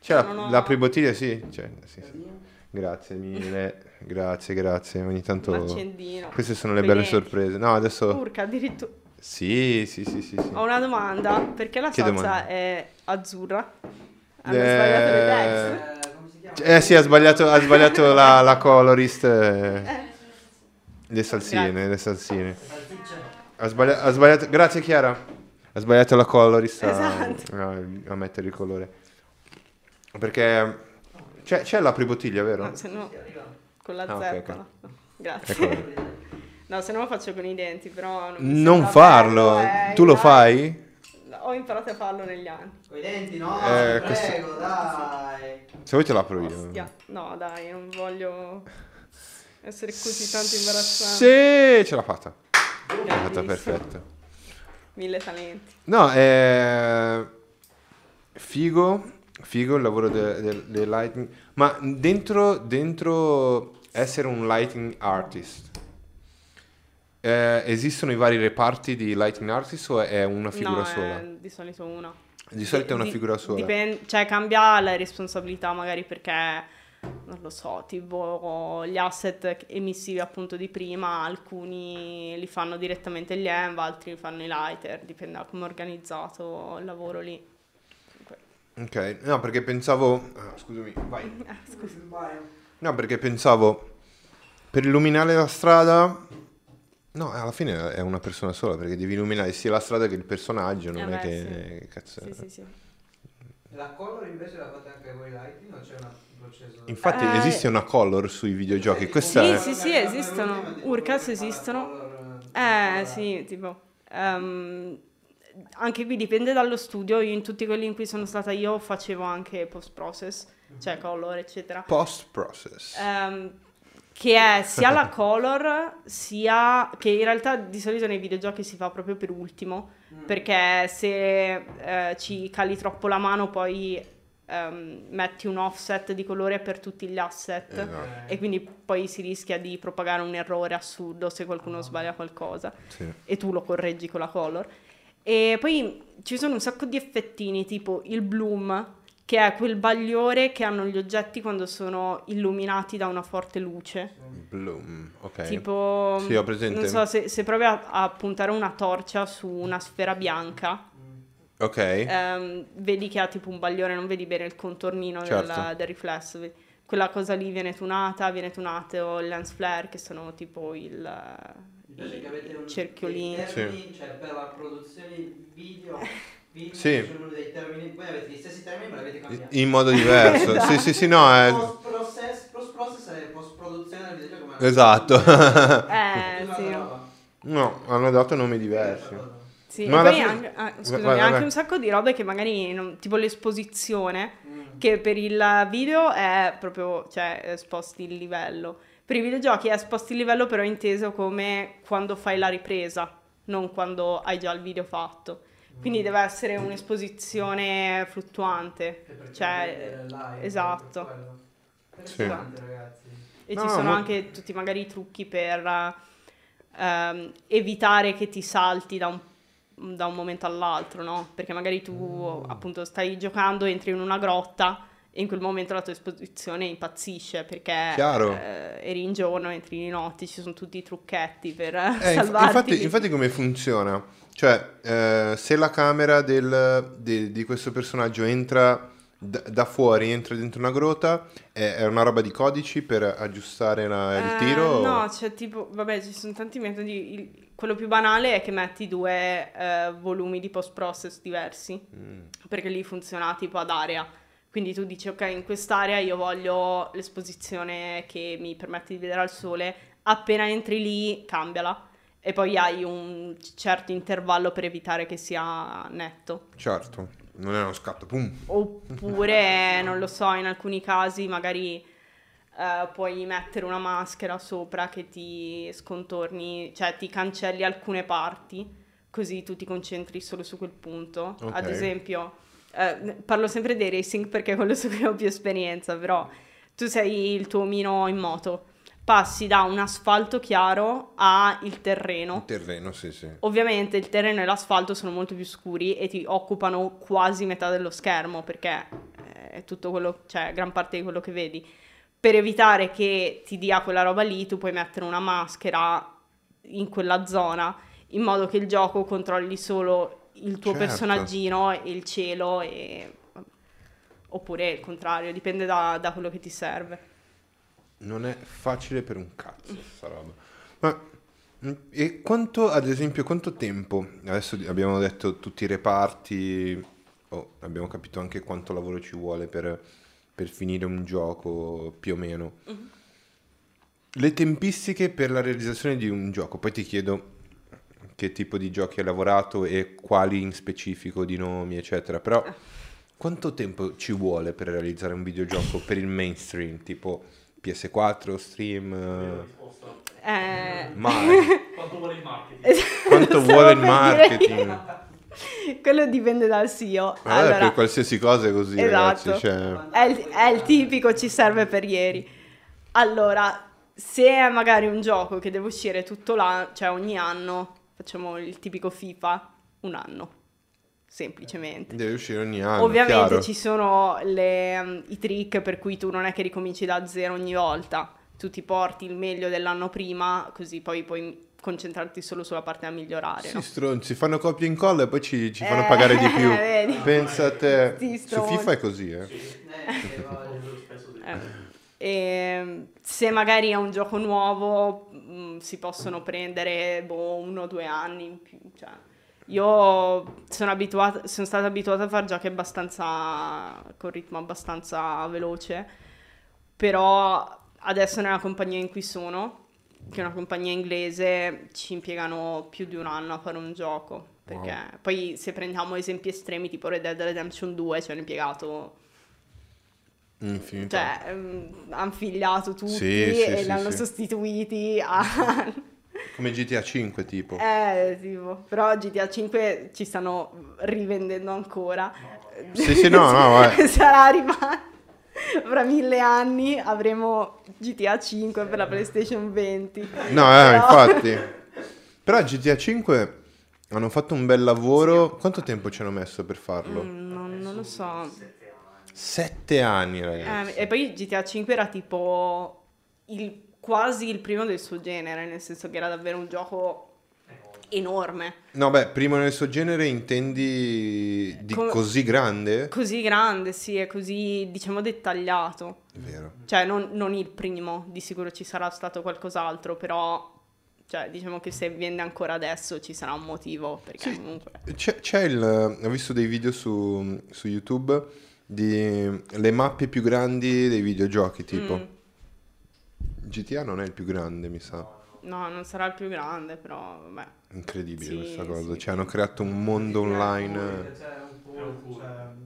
C'è la, ho- la pribottiglia? Sì. C'è, sì, sì. Grazie mille. Grazie, grazie. Ogni tanto... accendino. Queste sono le Quei belle sorprese. No, adesso... Urca, addirittura... Sì, sì, sì, sì. sì. Ho una domanda, perché la Che salsa domanda? è azzurra? Hanno Eh, sbagliato le text? Eh? Eh sì, ha sbagliato, ha sbagliato la, la colorist. eh, Le salsine, Grazie. le salsine. Ha sbaglia- ha sbagliato, grazie Chiara. Ha sbagliato la colorist a, Esatto. a- a mettere il colore. Perché c'è, c'è la pribottiglia, vero? No, se no, con la Ah, ok, zeppa. ok. no. Grazie. Ecco. No, se no lo faccio con i denti, però non, Non farlo. bello, eh, Tu lo fai? Ho imparato a farlo negli anni. Con i denti, no? Eh, Ti questo- prego, dai. Se vuoi te la apro io. Ostia. No, dai, non voglio essere così tanto imbarazzante. Sì, ce l'ha fatta. Ce l'ha fatta perfetta. Mille talenti. No, è figo figo il lavoro del de, de lighting. Ma dentro, dentro essere un lighting artist, eh, esistono i vari reparti di lighting artist o è una figura no, sola? è di solito una. Di solito è una Di- figura sola. dipen- cioè cambia la responsabilità magari perché, non lo so, tipo gli asset emissivi appunto di prima, alcuni li fanno direttamente gli ENV, altri li fanno i lighter, dipende da come è organizzato il lavoro lì. Ok, no perché pensavo... ah, scusami, vai. Eh, scusa. No, perché pensavo per illuminare la strada. No, alla fine è una persona sola perché devi illuminare sia la strada che il personaggio. Non Eh è beh, che. che cazzo. Sì, sì, sì. La color invece la fate anche voi lighting o c'è una- un processo? Infatti, Eh, esiste una color sui videogiochi. Questa Sì, è. sì, sì, esistono. Urcas esistono. Eh, sì, tipo... ehm, anche qui dipende dallo studio, io in tutti quelli in cui sono stata io facevo anche post-process, cioè color, eccetera. Post process. Ehm, che è sia la color, sia che in realtà di solito nei videogiochi si fa proprio per ultimo, perché se eh, ci cali troppo la mano poi ehm, metti un offset di colore per tutti gli asset Esatto. e quindi poi si rischia di propagare un errore assurdo se qualcuno sbaglia qualcosa Sì. e tu lo correggi con la color. E poi ci sono un sacco di effettini, tipo il bloom, che è quel bagliore che hanno gli oggetti quando sono illuminati da una forte luce. Bloom. Ok. Tipo, Sì, ho presente. non so, se, se provi a, a puntare una torcia su una sfera bianca, Ok. ehm, vedi che ha tipo un bagliore, non vedi bene il contornino Certo. del, del riflesso. Quella cosa lì viene tunata, viene tunato il lens flare, che sono tipo il, Mi piace che avete un, cerchiolini. dei termini, cioè per la produzione video, video Sì. sono dei termini, voi avete gli stessi termini ma li avete cambiati. In modo diverso. Esatto. Sì, sì, sì, no. È... Post process, post process è post produzione del videogioco. ma- Esatto. Eh, sì. roba. no, hanno dato nomi diversi. Sì, Ma e poi fine- anche, ah, Vai, scusami, vai, anche vai. un sacco di robe che magari, non- tipo l'esposizione, Mm. che per il video è proprio, cioè, esposti il livello. Per i videogiochi è esposti il livello però inteso come quando fai la ripresa, non quando hai già il video fatto. Quindi deve essere un'esposizione fluttuante, cioè, live, esatto. per. Interessante ragazzi. E No, ci sono ma- anche tutti magari i trucchi per ehm, evitare che ti salti da un, da un momento all'altro, no? Perché magari tu appunto stai giocando, entri in una grotta e in quel momento la tua esposizione impazzisce perché eh, eri in giorno, entri di notte, ci sono tutti i trucchetti per Eh, salvarti. infatti, infatti come funziona? Cioè, eh, se la camera del- di, di questo personaggio entra da, da fuori, entra dentro una grotta, è, una roba di codici per aggiustare la- il Eh, tiro? o- No, c'è tipo, vabbè, ci sono tanti metodi. Il- quello più banale è che metti due eh, volumi di post-process diversi, Mm, perché lì funziona tipo ad area. Quindi tu dici, ok, in quest'area io voglio l'esposizione che mi permette di vedere al sole, appena entri lì cambiala e poi hai un certo intervallo per evitare che sia netto. certo, non è uno scatto, pum. Oppure, non lo so, in alcuni casi magari eh, puoi mettere una maschera sopra che ti scontorni, cioè ti cancelli alcune parti, così tu ti concentri solo su quel punto. Ok. Ad esempio, eh, parlo sempre dei racing perché è quello su cui ho più esperienza, però tu sei il tuo omino in moto, passi da un asfalto chiaro a il terreno. Il terreno, sì, sì. Ovviamente il terreno e l'asfalto sono molto più scuri e ti occupano quasi metà dello schermo perché eh, è tutto quello, cioè gran parte di quello che vedi. Per evitare che ti dia quella roba lì, tu puoi mettere una maschera in quella zona in modo che il gioco controlli solo il tuo Certo. personaggino e il cielo e... oppure il contrario, dipende da, da quello che ti serve. Non è facile per un cazzo sta roba. Ma mm, e quanto, ad esempio, quanto tempo? Adesso abbiamo detto tutti i reparti, oh, abbiamo capito anche quanto lavoro ci vuole per, per finire un gioco, più o meno. Le tempistiche per la realizzazione di un gioco, poi ti chiedo che tipo di giochi hai lavorato e quali in specifico di nomi, eccetera. Però quanto tempo ci vuole per realizzare un videogioco per il mainstream, tipo PS4, stream? Eh. Eh, mai. Quanto vuole il marketing? Esatto, Quanto vuole il marketing? quello dipende dal CEO. Ma vabbè, Allora, per qualsiasi cosa è così, Esatto. ragazzi. Cioè... è, il, è il tipico ci serve per ieri. Allora, se è magari un gioco che deve uscire tutto l'anno, cioè ogni anno, facciamo il tipico FIFA, un anno, semplicemente. Deve uscire ogni anno, Ovviamente chiaro. ci sono le, um, i trick per cui tu non è che ricominci da zero ogni volta, tu ti porti il meglio dell'anno prima, così poi puoi concentrarti solo sulla parte da migliorare. Sì, no? stronzi, fanno copia e incolla e poi ci, ci fanno Eh, pagare di più. vedi? Pensa a te. Sti Su. FIFA è così, eh. Sì. Eh. E se magari è un gioco nuovo, mh, si possono prendere boh, uno o due anni in più. Cioè, io sono, abituata, sono stata abituata a fare giochi abbastanza con ritmo abbastanza veloce, però adesso nella compagnia in cui sono, che è una compagnia inglese, ci impiegano più di un anno a fare un gioco. Perché poi se prendiamo esempi estremi tipo Red Dead Redemption 2 ci hanno impiegato Infinito. cioè, hanno figliato tutti Sì, sì, e sì, li hanno sostituiti a... Come GTA 5 tipo. eh, tipo, però GTA 5 ci stanno rivendendo ancora. Sì, sì, no, no, vai. Sarà arrivato... Fra mille anni avremo GTA 5 per la PlayStation 20. No, eh, Però- infatti. Però GTA 5 hanno fatto un bel lavoro. Quanto tempo ci hanno messo per farlo? Mm, non, non lo so. Sette anni, ragazzi. Eh, e poi GTA 5 era tipo il- quasi il primo del suo genere, nel senso che era davvero un gioco enorme. No, beh, primo nel suo genere intendi di Come- così grande? Così grande, sì, è così, diciamo, dettagliato. È vero. Cioè, non, non il primo, di sicuro ci sarà stato qualcos'altro, però, cioè, diciamo che se viene ancora adesso ci sarà un motivo, perché Sì. comunque... C'è, c'è il... Ho visto dei video su, su YouTube di le mappe più grandi dei videogiochi, tipo. Mm. GTA non è il più grande, mi sa. No, non sarà il più grande, però, vabbè. Incredibile Sì, questa cosa. sì. Cioè, hanno creato un mondo online.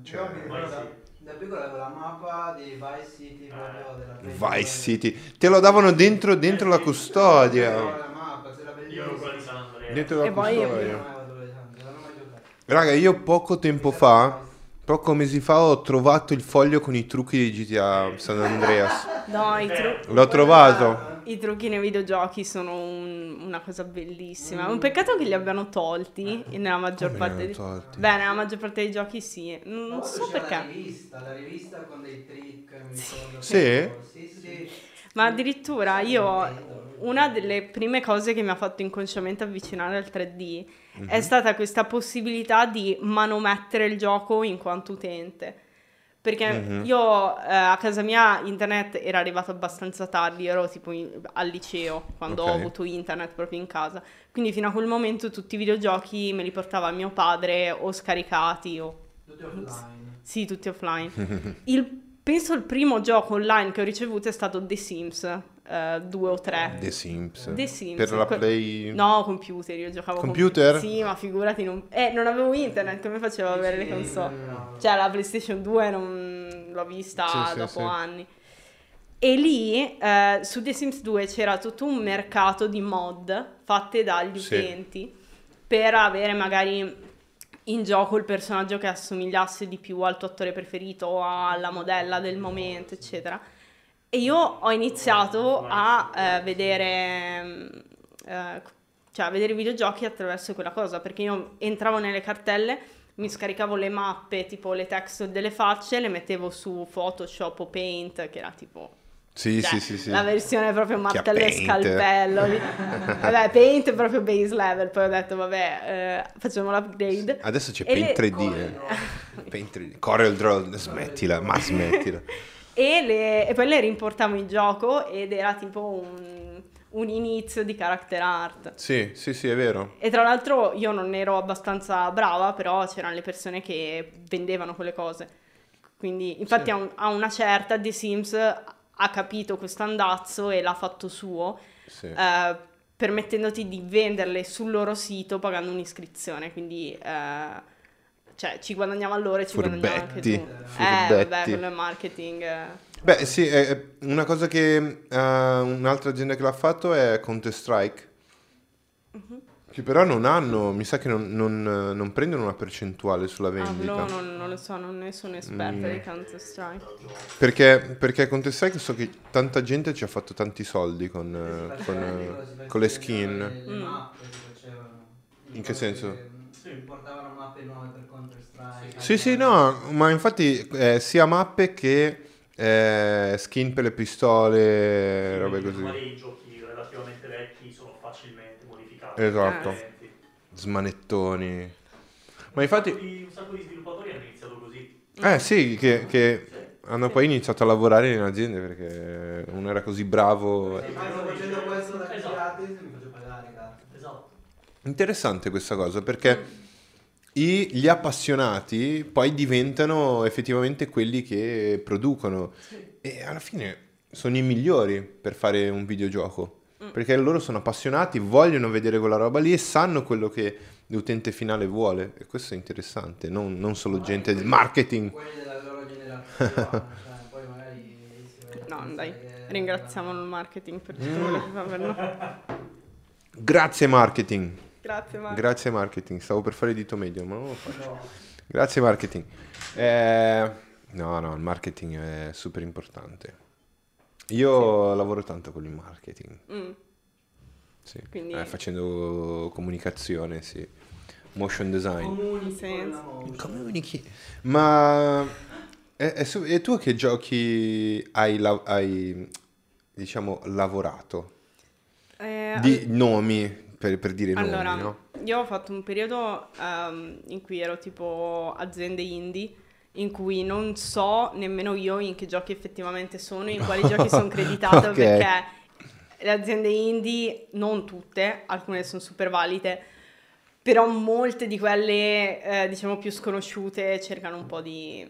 Cioè, un po', È un cioè, da, piccolo avevo la mappa di Vice City proprio della. Vice City. Te lo davano dentro, dentro la C'era custodia. la mappa, c'era bellissima. Andrea. Dentro la E poi- Io custodia. non ero adolescente, non ho mai giocato. Raga, io poco tempo fa, poco mesi fa, ho trovato il foglio con i trucchi di GTA San Andreas. No, i, tru- L'ho trovato. i trucchi nei videogiochi sono un- una cosa bellissima. È un peccato che li abbiano tolti nella maggior Come parte hanno tolti? Beh, nella maggior parte dei giochi sì. Non l'altro so c'era La perché. rivista, la rivista con dei trick, mi ricordo. Sì? Sì, sì. Ma addirittura io una delle prime cose che mi ha fatto inconsciamente avvicinare al 3D Mhm. è stata questa possibilità di manomettere il gioco in quanto utente. Perché Mhm. io eh, a casa mia internet era arrivato abbastanza tardi, ero tipo in- al liceo quando ho Ok. avuto internet proprio in casa. Quindi fino a quel momento tutti i videogiochi me li portava mio padre o scaricati o Tutti offline. sì, tutti offline. Il- penso il primo gioco online che ho ricevuto è stato The Sims 2 o 3. The Sims. The Sims. Per la Que- Play... No, computer, io giocavo con- Computer? Sì, ma figurati, non... eh, non avevo internet, come facevo ad avere le console? no. Cioè, la PlayStation 2 non l'ho vista Sì, sì, dopo sì. anni. E lì, eh, su The Sims 2 c'era tutto un mercato di mod fatte dagli Sì. utenti per avere magari in gioco il personaggio che assomigliasse di più al tuo attore preferito o alla modella del momento, eccetera. E io ho iniziato a eh, vedere, mm, eh, cioè a vedere i videogiochi attraverso quella cosa, perché io entravo nelle cartelle, mi scaricavo le mappe, tipo le texture delle facce, le mettevo su Photoshop o Paint, che era tipo Sì, cioè, sì, sì, sì. la versione proprio martello e scalpello. vabbè, Paint è proprio base level, poi ho detto vabbè, eh, facciamo l'upgrade. Adesso c'è E Paint le- 3D. eh. Paint 3D. Corel Draw, smettila, ma smettila. E, le- e poi le rimportavo in gioco ed era tipo un, un inizio di character art. Sì, sì, sì, è vero. E tra l'altro io non ero abbastanza brava, però c'erano le persone che vendevano quelle cose. Quindi, infatti, Sì. a, un- a una certa The Sims ha capito questo andazzo e l'ha fatto suo, Sì. eh, permettendoti di venderle sul loro sito pagando un'iscrizione. Quindi, eh, cioè, ci guadagnava loro e ci guadagnava anche Furbetti, tu. Eh, vabbè, furbetti. quello è marketing. eh. Beh, sì, è una cosa che eh, un'altra azienda che l'ha fatto è Counter Strike. Che però non hanno, mi sa che non, non, eh, non prendono una percentuale sulla Ah, vendita. no, non, non lo so, non ne sono esperta Mm. di Counter Strike. Perché, perché Counter Strike so che tanta gente ci ha fatto tanti soldi con, eh, con, eh, con le skin. Mm. In che senso? Sì. Portavano mappe nuove per Counter Strike. Sì, sì, no, ma infatti eh, sia mappe che eh, skin per le pistole, robe Quindi, così. Magari i giochi relativamente vecchi sono facilmente modificati. Esatto. Smanettoni. Ma infatti, Un sacco di- un sacco di sviluppatori hanno iniziato così. eh sì, che, che Sì. hanno poi iniziato a lavorare in aziende perché uno era così bravo. Se sto facendo questo da Esatto. gratis mi. Esatto. Interessante questa cosa perché i- gli appassionati poi diventano effettivamente quelli che producono e alla fine sono i migliori per fare un videogioco perché loro sono appassionati, vogliono vedere quella roba lì e sanno quello che l'utente finale vuole e questo è interessante, non, non solo gente del marketing. Quelli della loro generazione, cioè, poi magari si vede- No, dai, ringraziamo il marketing per tutto Mm. quello che fa per noi. Grazie marketing, Grazie, Marco. grazie marketing, stavo per fare il dito medio ma non lo faccio. No. Grazie marketing. Eh, no, no, il marketing è super importante. Io lavoro tanto con il marketing, Mm, sì. Quindi- Eh, facendo comunicazione, sì. Motion design. Comuni Sì. Comunichi. Ma e, e su- e tu a che giochi hai, la- hai, diciamo, lavorato? eh, Di nomi, per, per dire nomi, Allora, no? io ho fatto un periodo ehm, in cui ero tipo aziende indie, in cui non so nemmeno io in che giochi effettivamente sono, in quali giochi sono creditata, Ok. perché le aziende indie, non tutte, alcune sono super valide, però molte di quelle, eh, diciamo, più sconosciute cercano un po' di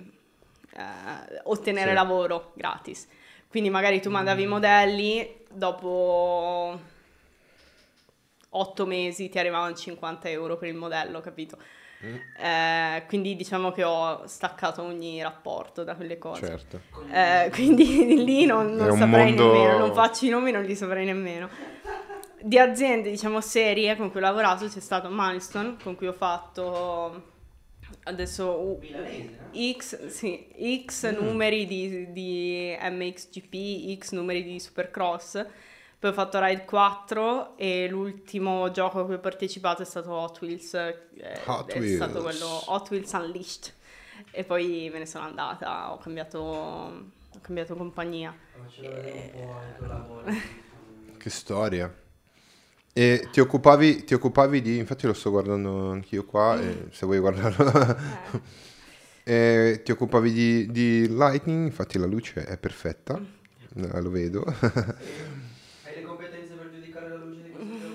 eh, ottenere Sì. lavoro gratis. Quindi magari tu mandavi i modelli, dopo otto mesi ti arrivavano 50 euro per il modello, capito? Mm. Eh, quindi diciamo che ho staccato ogni rapporto da quelle cose. Certo. Eh, quindi lì non, non saprei mondo- nemmeno, non faccio i nomi, non li saprei nemmeno. Di aziende, diciamo, serie con cui ho lavorato c'è stato Milestone, con cui ho fatto adesso uh? X, sì, X numeri di, di MXGP, X numeri di Supercross. Poi ho fatto Ride 4 e l'ultimo gioco a cui ho partecipato è stato Hot Wheels. eh, Hot è stato Wheels. quello Hot Wheels Unleashed. E poi me ne sono andata, ho cambiato, ho cambiato compagnia. Faccio vedere un po' il tuo lavoro. Che storia. E ti occupavi, ti occupavi di, infatti lo sto guardando anch'io qua, e se vuoi guardarlo, Eh, E ti occupavi di, di lighting, infatti la luce è perfetta, eh, lo vedo. Hai le competenze per giudicare la luce di questo gioco?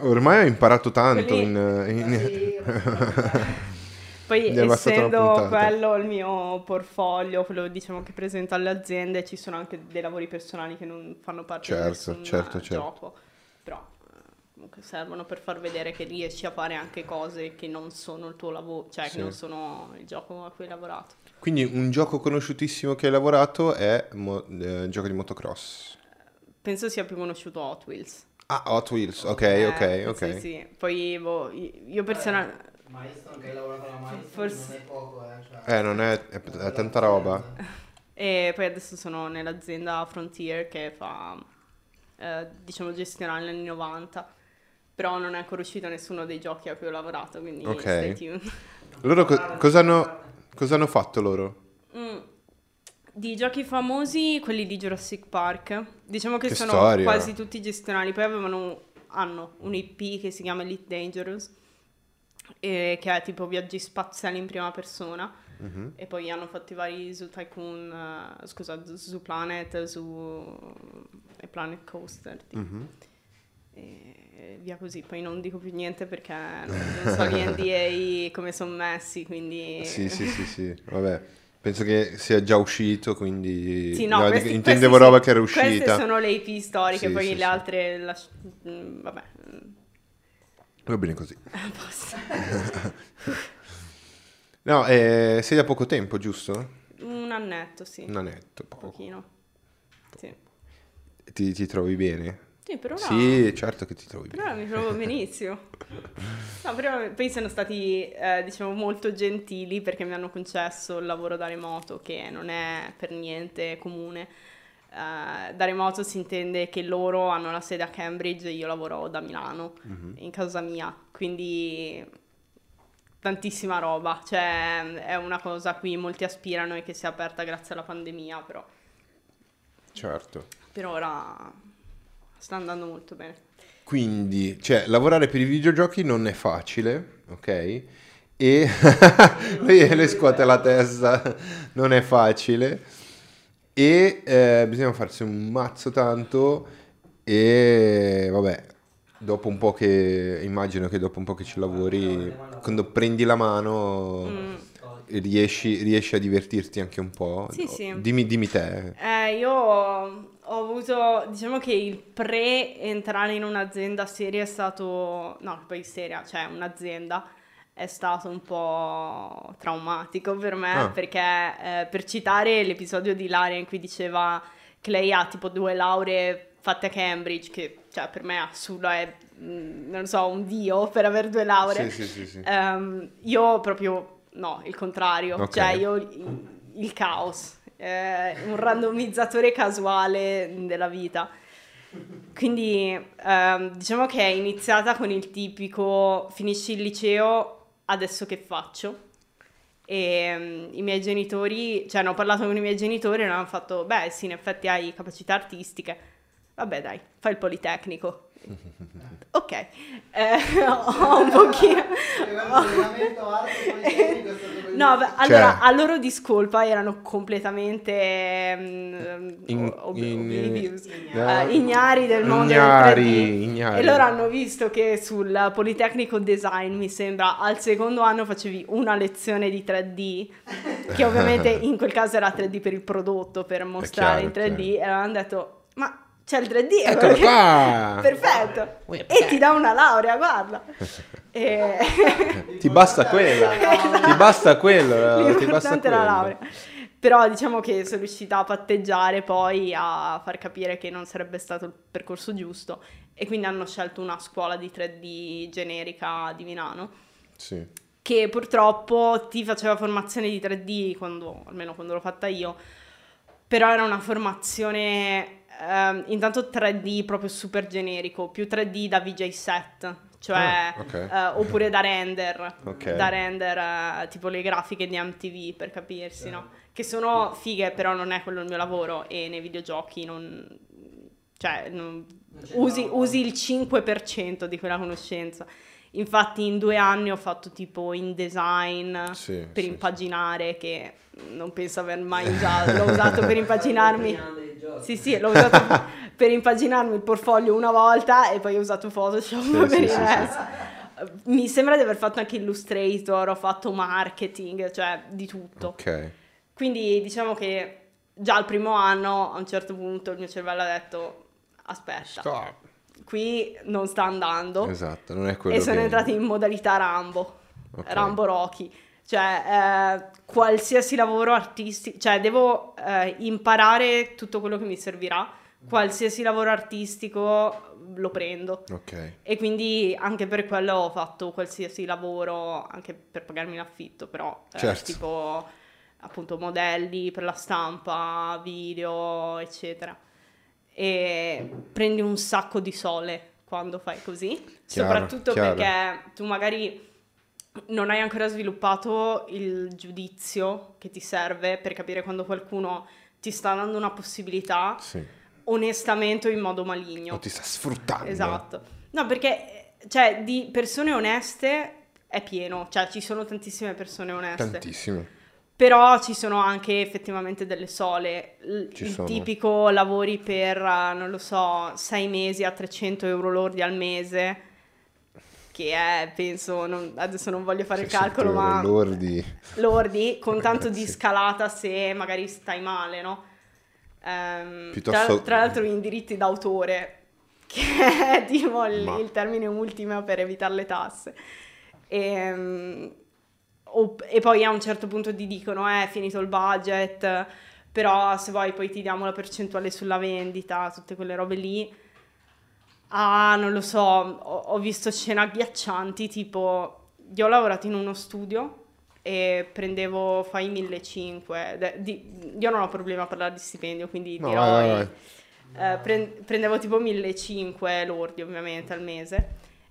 Ormai ho imparato tanto Quelli- in... in-. Poi essendo quello il mio portfolio, quello diciamo che presento alle aziende, ci sono anche dei lavori personali che non fanno parte Certo, di certo, certo. gioco, però eh, comunque servono per far vedere che riesci a fare anche cose che non sono il tuo lavoro, cioè Sì. che non sono il gioco a cui hai lavorato. Quindi un gioco conosciutissimo che hai lavorato è mo- eh, gioco di motocross. Penso sia più conosciuto Hot Wheels. Ah, Hot Wheels, ok, Eh, ok, ok. Sì, sì. Poi boh, io personalmente... Milestone che hai lavorato alla Milestone Forse- non è poco, eh. Cioè, Eh, non è, è, è tanta roba. E poi adesso sono nell'azienda Frontier che fa, eh, diciamo, gestionale negli anni 90. Però non è ancora uscito nessuno dei giochi a cui ho lavorato, quindi Ok. stay tuned. Loro co- cosa, hanno, cosa hanno fatto loro? Di giochi famosi, quelli di Jurassic Park. Diciamo che, Che sono storia. quasi tutti gestionali. Poi avevano, hanno un IP che si chiama Elite Dangerous, e che è tipo viaggi spaziali in prima persona. Mhm. E poi hanno fatto i vari Zoo Tycoon, eh, scusa, Zoo Planet, Zoo e Planet Coaster. tipo. Mhm. E via così. Poi non dico più niente perché non, non so gli NDA come sono messi, quindi... Sì, sì, sì, sì, vabbè. Penso che sia già uscito, quindi... Sì, no, no, questi- intendevo roba sì, che era Queste uscita. sono le IP storiche, Sì, poi sì, le altre... lasci- mm, vabbè, Va bene così. No, eh, sei da poco tempo, giusto? Un annetto, sì, Un annetto, un poco. pochino. Sì. Ti, ti trovi bene? Sì, per ora, Sì, certo che ti trovi per ora bene. mi trovo benissimo. No, però poi sono stati, eh, diciamo, molto gentili perché mi hanno concesso il lavoro da remoto, che non è per niente comune. Eh, da remoto si intende che loro hanno la sede a Cambridge e io lavoro da Milano, Mhm. in casa mia, quindi tantissima roba. Cioè, è una cosa a cui molti aspirano e che si è aperta grazie alla pandemia, però Certo. per ora sta andando molto bene. Quindi, cioè, lavorare per i videogiochi non è facile, ok? E lui le scuote la testa, non è facile. E eh, bisogna farsi un mazzo tanto e vabbè, dopo un po' che, immagino che dopo un po' che ci lavori, quando prendi la mano Mm. riesci, riesci a divertirti anche un po'. Sì, sì. Dimmi, dimmi te. Eh, io ho avuto, diciamo che il pre-entrare in un'azienda seria è stato, no, poi seria, cioè un'azienda, è stato un po' traumatico per me, Ah. perché eh, per citare l'episodio di Ilaria in cui diceva che lei ha tipo due lauree fatte a Cambridge, che cioè per me assurdo è, mm, non so, un dio per avere due lauree. Sì, sì, sì, sì. Ehm, io proprio no, il contrario, Ok. cioè io il, il caos, eh, un randomizzatore casuale della vita. Quindi ehm, diciamo che è iniziata con il tipico finisci il liceo, adesso che faccio? E mm, i miei genitori, cioè hanno parlato con i miei genitori e hanno fatto, beh sì, in effetti hai capacità artistiche, vabbè dai, fai il politecnico. ok, eh, ho un pochino... No, beh, allora, Cioè- a loro discolpa erano completamente mm, In- ob- in- oblivious, eh, eh, ignari del mondo ignari, del 3D. ignari. E loro hanno visto che sul Politecnico Design, mi sembra, al secondo anno facevi una lezione di 3D, che ovviamente in quel caso era 3D per il prodotto, per mostrare chiaro, in 3D, chiaro. e hanno detto, ma c'è il 3D, è Eccolo quello qua! Perfetto! E ti dà una laurea, guarda! E... Ti basta quella, ti basta quello, ti basta L'importante è la quello. laurea. Però diciamo che sono riuscita a patteggiare poi a far capire che non sarebbe stato il percorso giusto e quindi hanno scelto una scuola di 3D generica di Milano Sì. che purtroppo ti faceva formazione di 3D quando, almeno quando l'ho fatta io, però era una formazione ehm, intanto 3D proprio super generico, più 3D da VJ set, cioè Ah, ok. eh, oppure da render, Ok. da render eh, tipo le grafiche di MTV per capirsi, no? Che sono fighe, però non è quello il mio lavoro e nei videogiochi non... cioè non- usi, usi il 5% di quella conoscenza. Infatti in due anni ho fatto tipo in design Sì, per sì, impaginare che non penso aver mai usato, l'ho usato per impaginarmi. Sì, sì, l'ho usato per impaginarmi il portfolio una volta e poi ho usato Photoshop Sì, per sì, il sì, sì. resto. Mi sembra di aver fatto anche Illustrator, ho fatto marketing, cioè di tutto. Ok. Quindi diciamo che già al primo anno a un certo punto il mio cervello ha detto aspetta, Stop. Qui non sta andando Esatto, non è quello e sono che... entrati in modalità Rambo, Ok. Rambo Rocky. Cioè, eh, qualsiasi lavoro artistico, cioè devo eh, imparare tutto quello che mi servirà, qualsiasi lavoro artistico lo prendo. Ok. E quindi anche per quello ho fatto qualsiasi lavoro, anche per pagarmi l'affitto, però eh, Certo. tipo appunto modelli per la stampa, video, eccetera. E prendi un sacco di sole quando fai così, Chiaro, soprattutto chiaro. perché tu magari non hai ancora sviluppato il giudizio che ti serve per capire quando qualcuno ti sta dando una possibilità Sì. onestamente o in modo maligno. O ti sta sfruttando. Esatto. No, perché cioè di persone oneste è pieno, cioè ci sono tantissime persone oneste. Tantissime. Però ci sono anche effettivamente delle sole. L- Ci il sono. tipico lavori per, eh, non lo so, sei mesi a 300 euro lordi al mese, che è, penso, non- adesso non voglio fare il 600 calcolo, ma Lordi. lordi, con tanto di scalata se magari stai male, no? Ehm, Piuttosto- tra, tra l'altro in diritti d'autore, che è tipo il, Ma- il termine ultimo per evitare le tasse. Ehm, o- E, poi a un certo punto ti dicono, eh, è finito il budget, però se vuoi poi ti diamo la percentuale sulla vendita, tutte quelle robe lì. Ah, non lo so, ho, ho visto scene agghiaccianti, tipo, io ho lavorato in uno studio e prendevo, fai 1500, de- di- io non ho problema a parlare di stipendio, quindi No, dirò, vai, vai, eh, pren- prendevo tipo 1500 lordi ovviamente al mese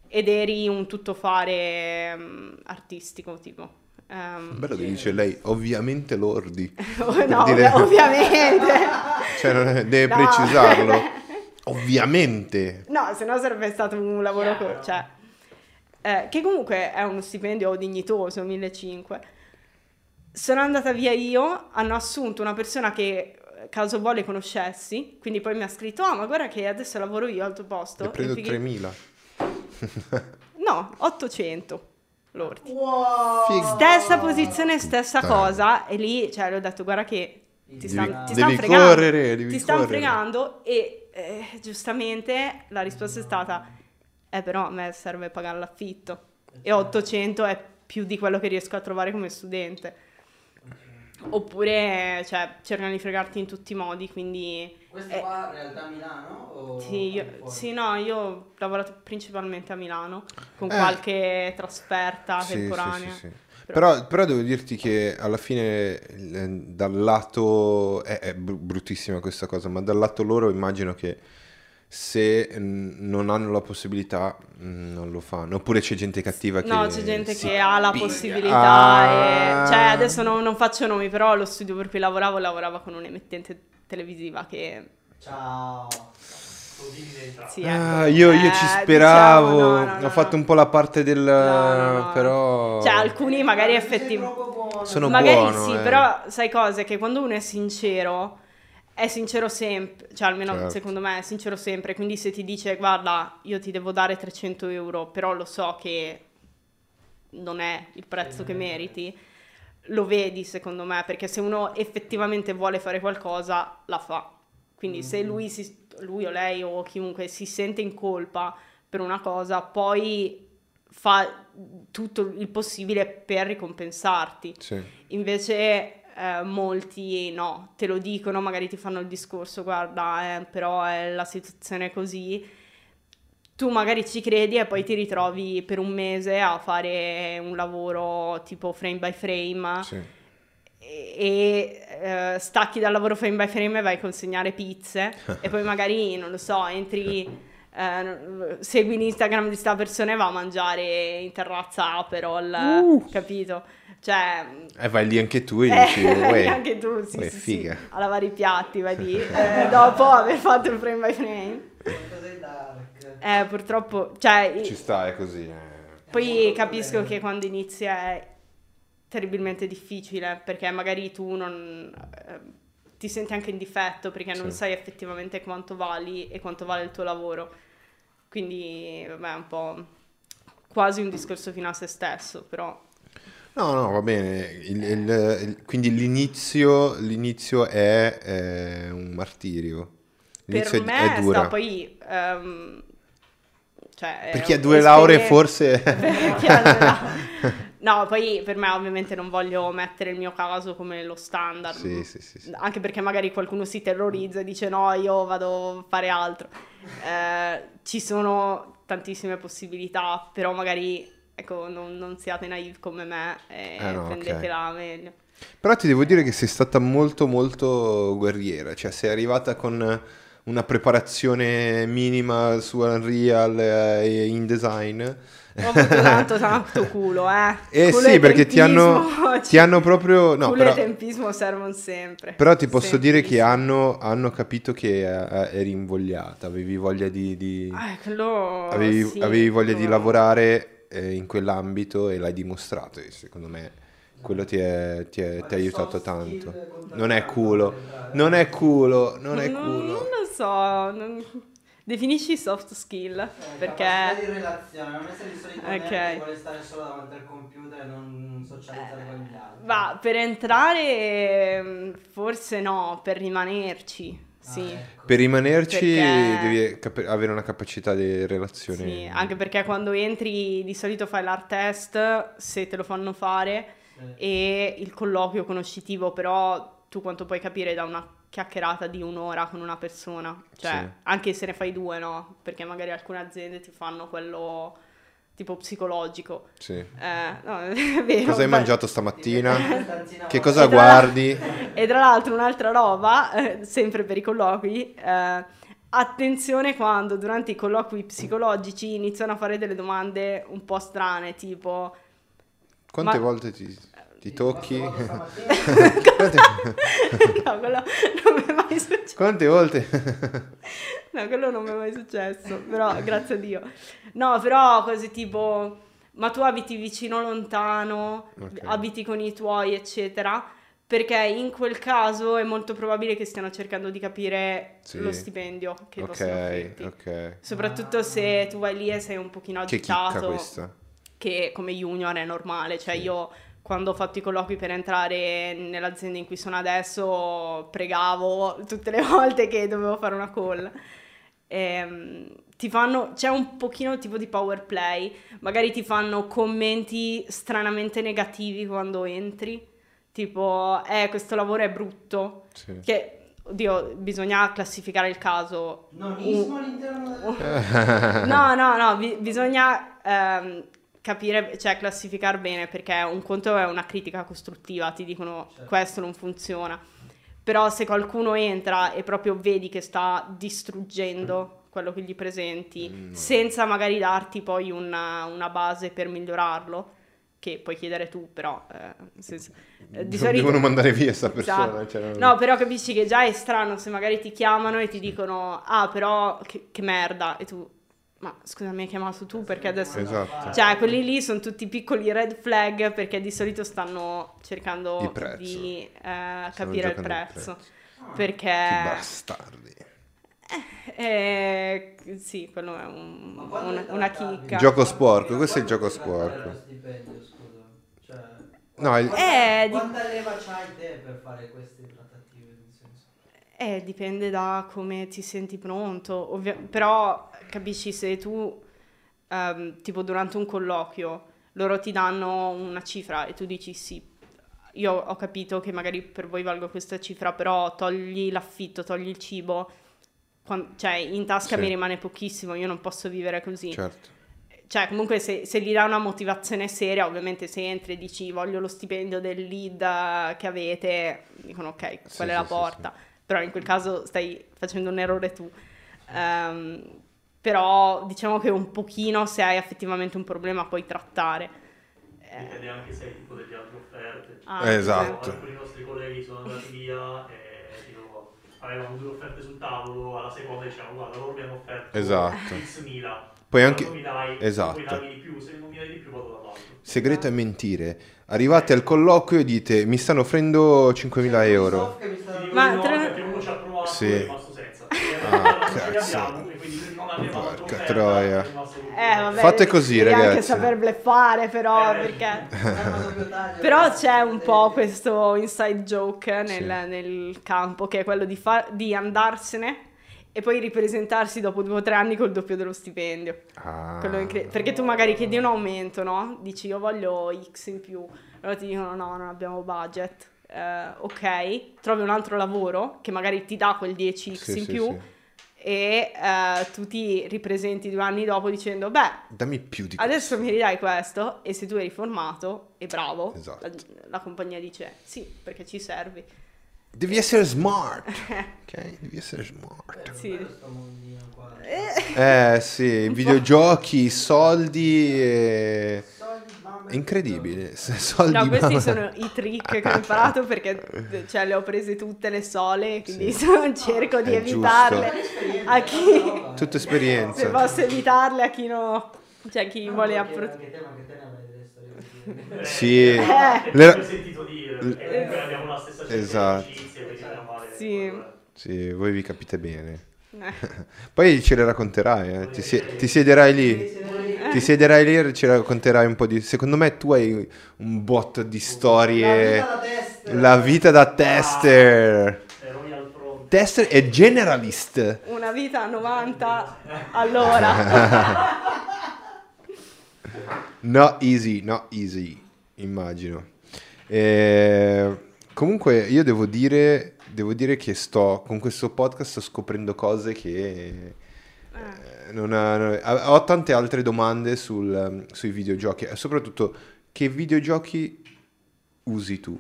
ed eri un tuttofare mm, artistico, tipo. Ehm, Bello che dice lei, ovviamente lordi. no, dire- ovvi- ovviamente. Cioè, deve No. precisarlo. Ovviamente. No, se no sarebbe stato un lavoro co- cioè, eh, che comunque è uno stipendio dignitoso, 1500. Sono andata via io, hanno assunto una persona che eh, caso vuole conoscessi, quindi poi mi ha scritto, ah ma guarda che adesso lavoro io al tuo posto. Ne prendo E fighi- 3000. No, 800 lordi. Wow! Figo. Stessa posizione, stessa Puttana. cosa, e lì, cioè, le ho detto, guarda che ti Devi- stanno ti devi fregando. correre, devi ti stanno correre. fregando e eh, giustamente la risposta è stata, eh però a me serve pagare l'affitto e 800 è più di quello che riesco a trovare come studente. Oppure, cioè, cercano di fregarti in tutti i modi, quindi... Questo eh, qua in realtà a Milano? O sì, io- sì, no, io ho lavorato principalmente a Milano, con Eh. qualche trasferta Sì, temporanea. sì, sì. Però, però devo dirti che alla fine eh, dal lato è, è br- bruttissima questa cosa, ma dal lato loro immagino che se non hanno la possibilità mm, non lo fanno. Oppure c'è gente cattiva che No, c'è gente che ha la piglia. possibilità Ah. e... Cioè, adesso non, non faccio nomi, però lo studio per cui lavoravo lavorava con un'emittente televisiva che... Ciao. Sì, Ah, ecco. io, io Eh, ci diciamo, speravo, no, no, no, ho fatto no. un po' la parte del... No, no, no. però... Cioè, alcuni magari effettivamente... Sono Magari buono, sì, eh. però sai cosa? Che quando uno è sincero, è sincero sempre, cioè almeno Certo. secondo me è sincero sempre, quindi se ti dice guarda io ti devo dare 300 euro, però lo so che non è il prezzo che meriti, lo vedi secondo me, perché se uno effettivamente vuole fare qualcosa, la fa. Quindi se lui, si- lui o lei o chiunque si sente in colpa per una cosa, poi fa tutto il possibile per ricompensarti. Sì. Invece eh, molti no, te lo dicono, magari ti fanno il discorso, guarda, eh, però è la situazione è così. Tu magari ci credi e poi ti ritrovi per un mese a fare un lavoro tipo frame by frame Sì. e, eh, stacchi dal lavoro frame by frame e vai a consegnare pizze e poi magari, non lo so, entri, eh, segui l'Instagram di sta persona e va a mangiare in terrazza Aperol, capito? Cioè, E vai lì anche tu e eh, dici, uè, anche tu, sì, uè, sì, sì, figa. a lavare i piatti, vai lì, eh, dopo aver fatto il frame by frame. Eh, purtroppo, cioè, Ci sta, è così. eh. poi capisco che quando inizi è terribilmente difficile perché magari tu non eh, ti senti anche in difetto perché non Sì. sai effettivamente quanto vali e quanto vale il tuo lavoro. Quindi, vabbè, è un po' quasi un discorso fino a se stesso, però No, no, va bene. Il- il- il- quindi l'inizio, l'inizio è, eh, un martirio. L'inizio per è, me è dura. sta poi ehm, cioè, Per chi ha è due lauree forse... No, poi per me ovviamente non voglio mettere il mio caso come lo standard. Sì, sì, sì, sì. Anche perché magari qualcuno si terrorizza e dice no, io vado a fare altro. Eh, ci sono tantissime possibilità, però magari ecco, non, non siate naive come me e Eh no, prendetela meglio. Però ti devo dire che sei stata molto molto guerriera, cioè sei arrivata con una preparazione minima su Unreal e InDesign. Ho avuto tanto tanto culo, eh. Eh Culo sì, perché ti hanno, tempismo, ti hanno proprio... No, culo però, e tempismo servono sempre. però ti posso Sempre, dire che hanno, hanno capito che eh, eri invogliata, avevi voglia di... di- Ah, quello avevi, sì, avevi voglia di quello- lavorare eh, in quell'ambito e l'hai dimostrato e secondo me quello ti, è- ti è- ti ha aiutato tanto. Non è culo, non è culo, non è Non- culo. Non lo so, non- definisci soft skill, Eh, perché... capacità di relazione, non essere il solito nerd Ok. che vuole stare solo davanti al computer e non socializzare con gli altri. Va, per entrare mm, forse no, per rimanerci, sì. ecco. Per rimanerci Perché- devi cap- avere una capacità di relazione. Sì, anche perché quando entri di solito fai l'art test, se te lo fanno fare, Sì. e il colloquio conoscitivo, però tu quanto puoi capire da una chiacchierata di un'ora con una persona, cioè Sì. anche se ne fai due, no? Perché magari alcune aziende ti fanno quello tipo psicologico. Sì. Eh, no, è vero. Cosa hai beh. mangiato stamattina? Che cosa E tra guardi? E tra l'altro un'altra roba, eh, sempre per i colloqui, eh, attenzione quando durante i colloqui psicologici iniziano a fare delle domande un po' strane, tipo... Quante Ma- volte ti, ti tocchi? Stamattina? no, quello non mi è mai successo. Quante volte? No, quello non mi è mai successo, però grazie a Dio. No, però cose tipo, ma tu abiti vicino lontano, Ok. abiti con i tuoi, eccetera, perché in quel caso è molto probabile che stiano cercando di capire Sì. lo stipendio che possono ok, offrirti. ok. Soprattutto se tu vai lì e sei un pochino Che chicca agitato, questa. che come junior è normale, cioè Sì. io quando ho fatto i colloqui per entrare nell'azienda in cui sono adesso pregavo tutte le volte che dovevo fare una call. Ehm, ti fanno, c'è un pochino tipo di power play, magari ti fanno commenti stranamente negativi quando entri, tipo, eh, questo lavoro è brutto, Sì. che, oddio, bisogna classificare il caso. Nonismo all'interno del... No, no, no, bi- bisogna ehm, capire, cioè classificare bene perché un conto è una critica costruttiva, ti dicono Certo. questo non funziona. Però se qualcuno entra e proprio vedi che sta distruggendo quello che gli presenti, Mm. senza magari darti poi una, una base per migliorarlo, che puoi chiedere tu, però eh, senso, eh, di solito... Devono mandare via sta persona. Esatto. cioè, No, però capisci che già è strano se magari ti chiamano e ti dicono, ah, però che, che merda, e tu, ma scusa, mi hai chiamato tu perché adesso... Esatto. Cioè, quelli lì sono tutti piccoli red flag perché di solito stanno cercando prezzo. di eh, capire il giocando il prezzo. prezzo. Perché... Che bastardi. eh, sì, quello è un- quando una, chicca. Gioco sporco, questo è il gioco sporco. lo stipendio, scusa? Cioè, No, il- quanta, Eh, di- quanta leva c'hai te per fare queste trattative, nel senso? Eh, dipende da come ti senti pronto, ovvia- però capisci se tu, ehm, tipo durante un colloquio, loro ti danno una cifra e tu dici sì, io ho capito che magari per voi valgo questa cifra, però togli l'affitto, togli il cibo, quan- cioè in tasca Sì. mi rimane pochissimo, io non posso vivere così. certo. Cioè, comunque se, se gli dà una motivazione seria, ovviamente se entri e dici voglio lo stipendio del lead eh, che avete, dicono ok, quella Sì, è la sì, porta. Però in quel caso stai facendo un errore tu. Ehm, però diciamo che un pochino se hai effettivamente un problema puoi trattare. Eh, Dipende anche se hai tipo delle altre offerte. ah, Esatto. Alcuni nostri colleghi sono andati via e tipo, avevano due offerte sul tavolo, alla seconda dicevano guarda loro mi hanno offerto Esatto. X mila. Poi Se anche- mi dai, esatto. puoi darmi di più, se non mi dai di più vado dall'altro. Segreto è mentire. Arrivate al colloquio e dite mi stanno offrendo 5.000 euro. Mi Ma no, tra- perché uno ci ha provato Sì. e è rimasto senza. Ah, non ce li cazzo. Porca troia. tutto. Eh, vabbè, Fate così, devi anche ragazzi. saper bleffare però, Eh. perché... Taglio, Però ragazzi, c'è un po' questo inside joke nel, Sì. nel campo, che è quello di, fa- di andarsene e poi ripresentarsi dopo due o tre anni col doppio dello stipendio. Ah. Incre- perché tu magari chiedi un aumento, no? Dici io voglio X in più, allora ti dicono no, non abbiamo budget. Eh, ok, trovi un altro lavoro che magari ti dà quel 10x Sì, in sì, più sì. E eh, tu ti ripresenti due anni dopo dicendo beh, Dammi più di Adesso mi ridai questo e se tu eri formato e bravo, Esatto. la, la compagnia dice sì, perché ci servi. Devi essere smart. ok? Devi essere smart. Eh, Sì. qua. Eh sì, videogiochi, soldi e... È incredibile. Soldi, No, questi mamma. sono i trick che ho imparato perché cioè, le ho prese tutte le sole, quindi Sì. cerco di È evitarle Esperienza, a eh, chi. Tutta se esperienza. posso evitarle a chi no, cioè chi No, vuole approfittare. Ma. Eh, Sì. eh, Eh. Le- l'ho sentito dire. E comunque abbiamo la stessa Esatto. amicizie, Sì. Sì, voi vi capite bene. Eh. Poi ce le racconterai, eh. ti, sie- ti siederai lì. Ti siederai lì e ci racconterai un po' di... Secondo me tu hai un botto di La storie... vita da tester. La vita da tester. Fronte. Tester e generalist. Una vita a 90 all'ora. No easy, no easy, immagino. Eh, comunque io devo dire devo dire che sto con questo podcast sto scoprendo cose che Eh. eh, non ha- ho tante altre domande sul, um, sui videogiochi e soprattutto che videogiochi usi tu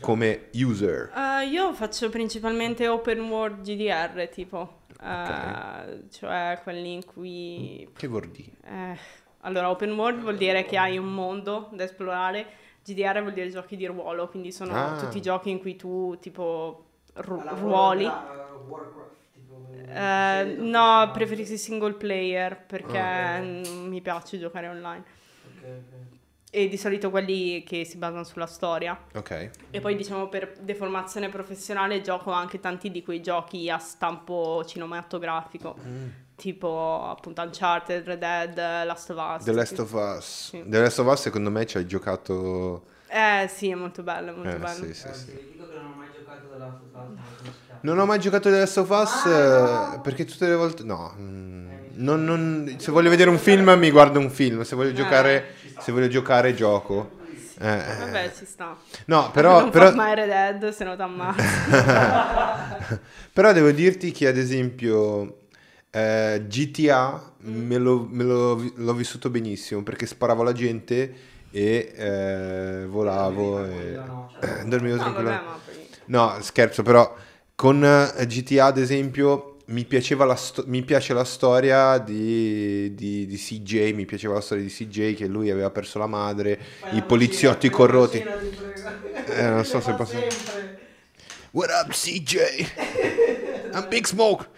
come user? Eh, io faccio principalmente open world GDR, tipo, eh, cioè quelli in cui... Che vuol dire? eh, allora, open world vuol dire che hai un mondo da esplorare, GDR vuol dire giochi di ruolo, quindi sono Ah. tutti giochi in cui tu, tipo, ru- ruoli. Warcraft, Warcraft, tipo, Eh, no, preferisco single player perché Ah. non mi piace giocare online. Ok, ok. E di solito quelli che si basano sulla storia. Ok. E poi diciamo per deformazione professionale gioco anche tanti di quei giochi a stampo cinematografico, tipo appunto Uncharted, Red Dead, Last of Us. The Last of Us. Sì. The Last of Us secondo me ci hai giocato... Eh sì, è molto bello, è molto Eh, bello. sì, sì, Eh, sì. dico che non giocato della Last of Us? Non ho mai giocato The Last of Us Ah, eh, no! perché tutte le volte... No, mm, non- non- se voglio vedere un film mi guardo un film, se voglio giocare, se voglio giocare gioco. Eh, eh. Vabbè, ci sta. No, però, non però, mai Red Dead, se no t'ammazza. però devo dirti che ad esempio eh, GTA me, lo- me lo- l'ho vissuto benissimo perché sparavo alla gente e eh, volavo e No, cioè, dormivo no, tranquillo. vabbè. No, scherzo, però con eh, GTA ad esempio mi, piaceva la sto- mi piace la storia di, di- di CJ, mi piaceva la storia di CJ che lui aveva perso la madre, fai i poliziotti la corrotti. Eh, non so se sempre. What up CJ? I'm Big Smoke.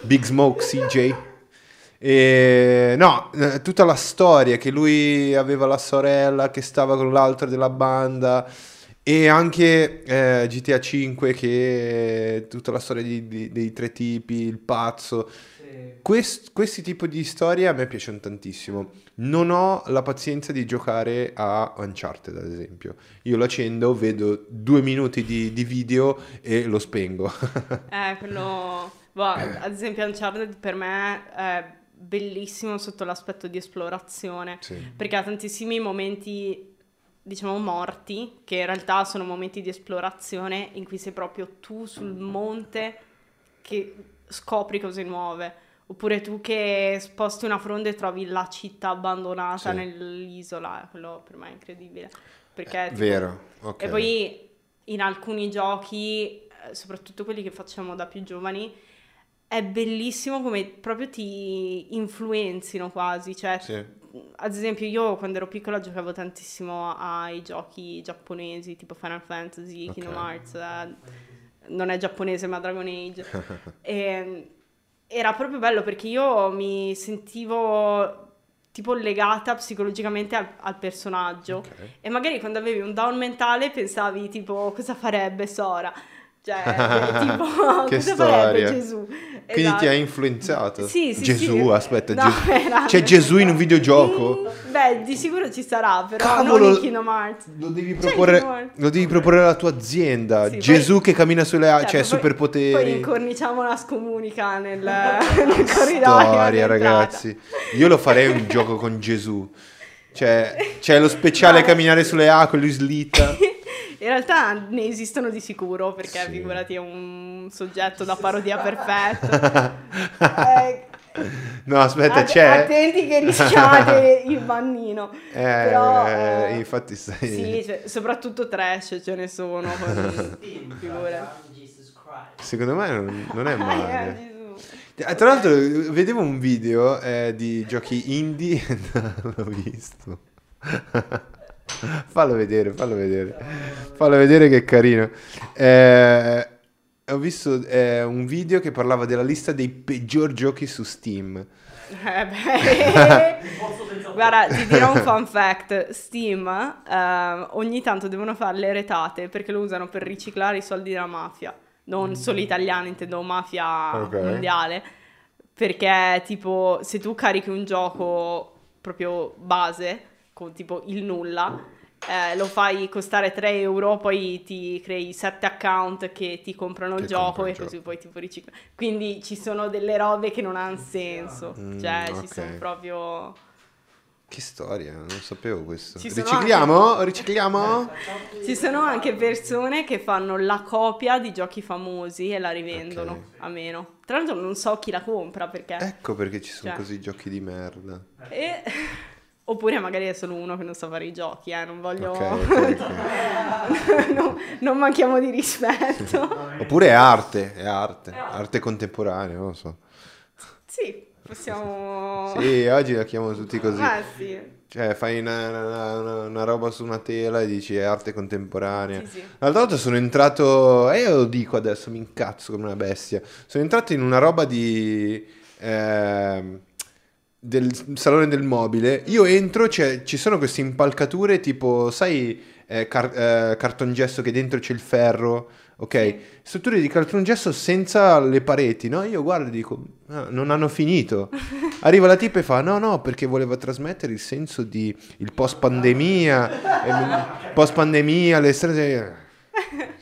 Big Smoke CJ. E no, eh, tutta la storia che lui aveva la sorella che stava con l'altro della banda e anche eh, GTA 5 che tutta la storia di- di- dei tre tipi, il pazzo. Sì. Quest- questi tipi di storie a me piacciono tantissimo. Non ho la pazienza di giocare a Uncharted, ad esempio. Io lo accendo, vedo due minuti di, di video e lo spengo. Eh, quello... boh, ad esempio Uncharted per me è bellissimo sotto l'aspetto di esplorazione. Sì. perché ha tantissimi momenti, diciamo, morti, che in realtà sono momenti di esplorazione in cui sei proprio tu sul monte che scopri cose nuove. Oppure tu che sposti una fronda e trovi la città abbandonata Sì. nell'isola, quello per me è incredibile. Perché, tipo- Vero, ok. E poi in alcuni giochi, eh, soprattutto quelli che facciamo da più giovani, è bellissimo come proprio ti influenzino quasi. Cioè, Sì. Ad esempio, io quando ero piccola giocavo tantissimo ai giochi giapponesi, tipo Final Fantasy, Ok. Kingdom Hearts, eh, non è giapponese ma Dragon Age. E, era proprio bello perché io mi sentivo tipo legata psicologicamente al, al personaggio. Ok. E magari quando avevi un down mentale pensavi tipo cosa farebbe Sora? Cioè, tipo Che storia. Gesù? Quindi Esatto. ti ha influenzato? Sì, sì, Gesù, sì. aspetta, No, Gesù. era- C'è Gesù in un videogioco? Mm, Beh, di sicuro ci sarà, però Cavolo! non in Kingdom Hearts. Lo devi C'è proporre, lo devi proporre alla tua azienda. Sì, Gesù poi- che cammina sulle acque, cioè poi- superpoteri. Poi incorniciamo una scomunica nel, nel corridoio. Storia, ragazzi. Io lo farei un gioco con Gesù. Cioè, c'è lo speciale No. camminare sulle acque, lui slitta. In realtà ne esistono di sicuro, perché Sì. figurati è un soggetto da parodia perfetto. Eh, No, aspetta, att- c'è. Attenti che rischiate il bannino. Eh, Però, eh, eh, infatti stai... Sì, cioè, soprattutto trash ce ne sono. Secondo me non, non è Eh, male. Gesù. Eh, Tra l'altro vedevo un video eh, di giochi indie, non l'ho visto. fallo vedere, fallo vedere. Fallo vedere che è carino. Eh, ho visto eh, un video che parlava della lista dei peggior giochi su Steam. Eh, beh. Guarda, ti dirò un fun fact. Steam eh, ogni tanto devono fare le retate perché lo usano per riciclare i soldi della mafia. Non solo italiana, intendo mafia Ok. mondiale. Perché tipo se tu carichi un gioco proprio base, con tipo il nulla, eh, lo fai costare 3 euro, poi ti crei 7 account che ti comprano il Che gioco comprano e il così poi tipo ricicli. Quindi ci sono delle robe che non hanno senso. Mm, cioè, ok. ci sono proprio... Che storia, non sapevo questo. Ci Ricicliamo? Ricicliamo? Ci sono anche persone che fanno la copia di giochi famosi e la rivendono Ok. a meno. Tra l'altro non so chi la compra perché... Ecco perché ci sono Cioè. così giochi di merda. E- Oppure magari è solo uno che non sa fare i giochi, eh, non voglio... Ok, ok, ok. no, non manchiamo di rispetto. Oppure è arte, è arte, arte contemporanea, non lo so. sì, possiamo... Sì, oggi la chiamano tutti così. Eh sì, Cioè, fai una, una- una- roba su una tela e dici è arte contemporanea. sì, sì. L'altra volta sono entrato, e io lo dico adesso, mi incazzo come una bestia. Sono entrato in una roba di... ehm, del salone del mobile. Io entro, c'è- ci sono queste impalcature tipo, sai, eh, car- eh, cartongesso che dentro c'è il ferro, ok? Strutture di cartongesso senza le pareti, no? Io guardo e dico, "Ah, non hanno finito. Arriva la tipa e fa, no, no, perché voleva trasmettere il senso di il post pandemia, post pandemia, le strade...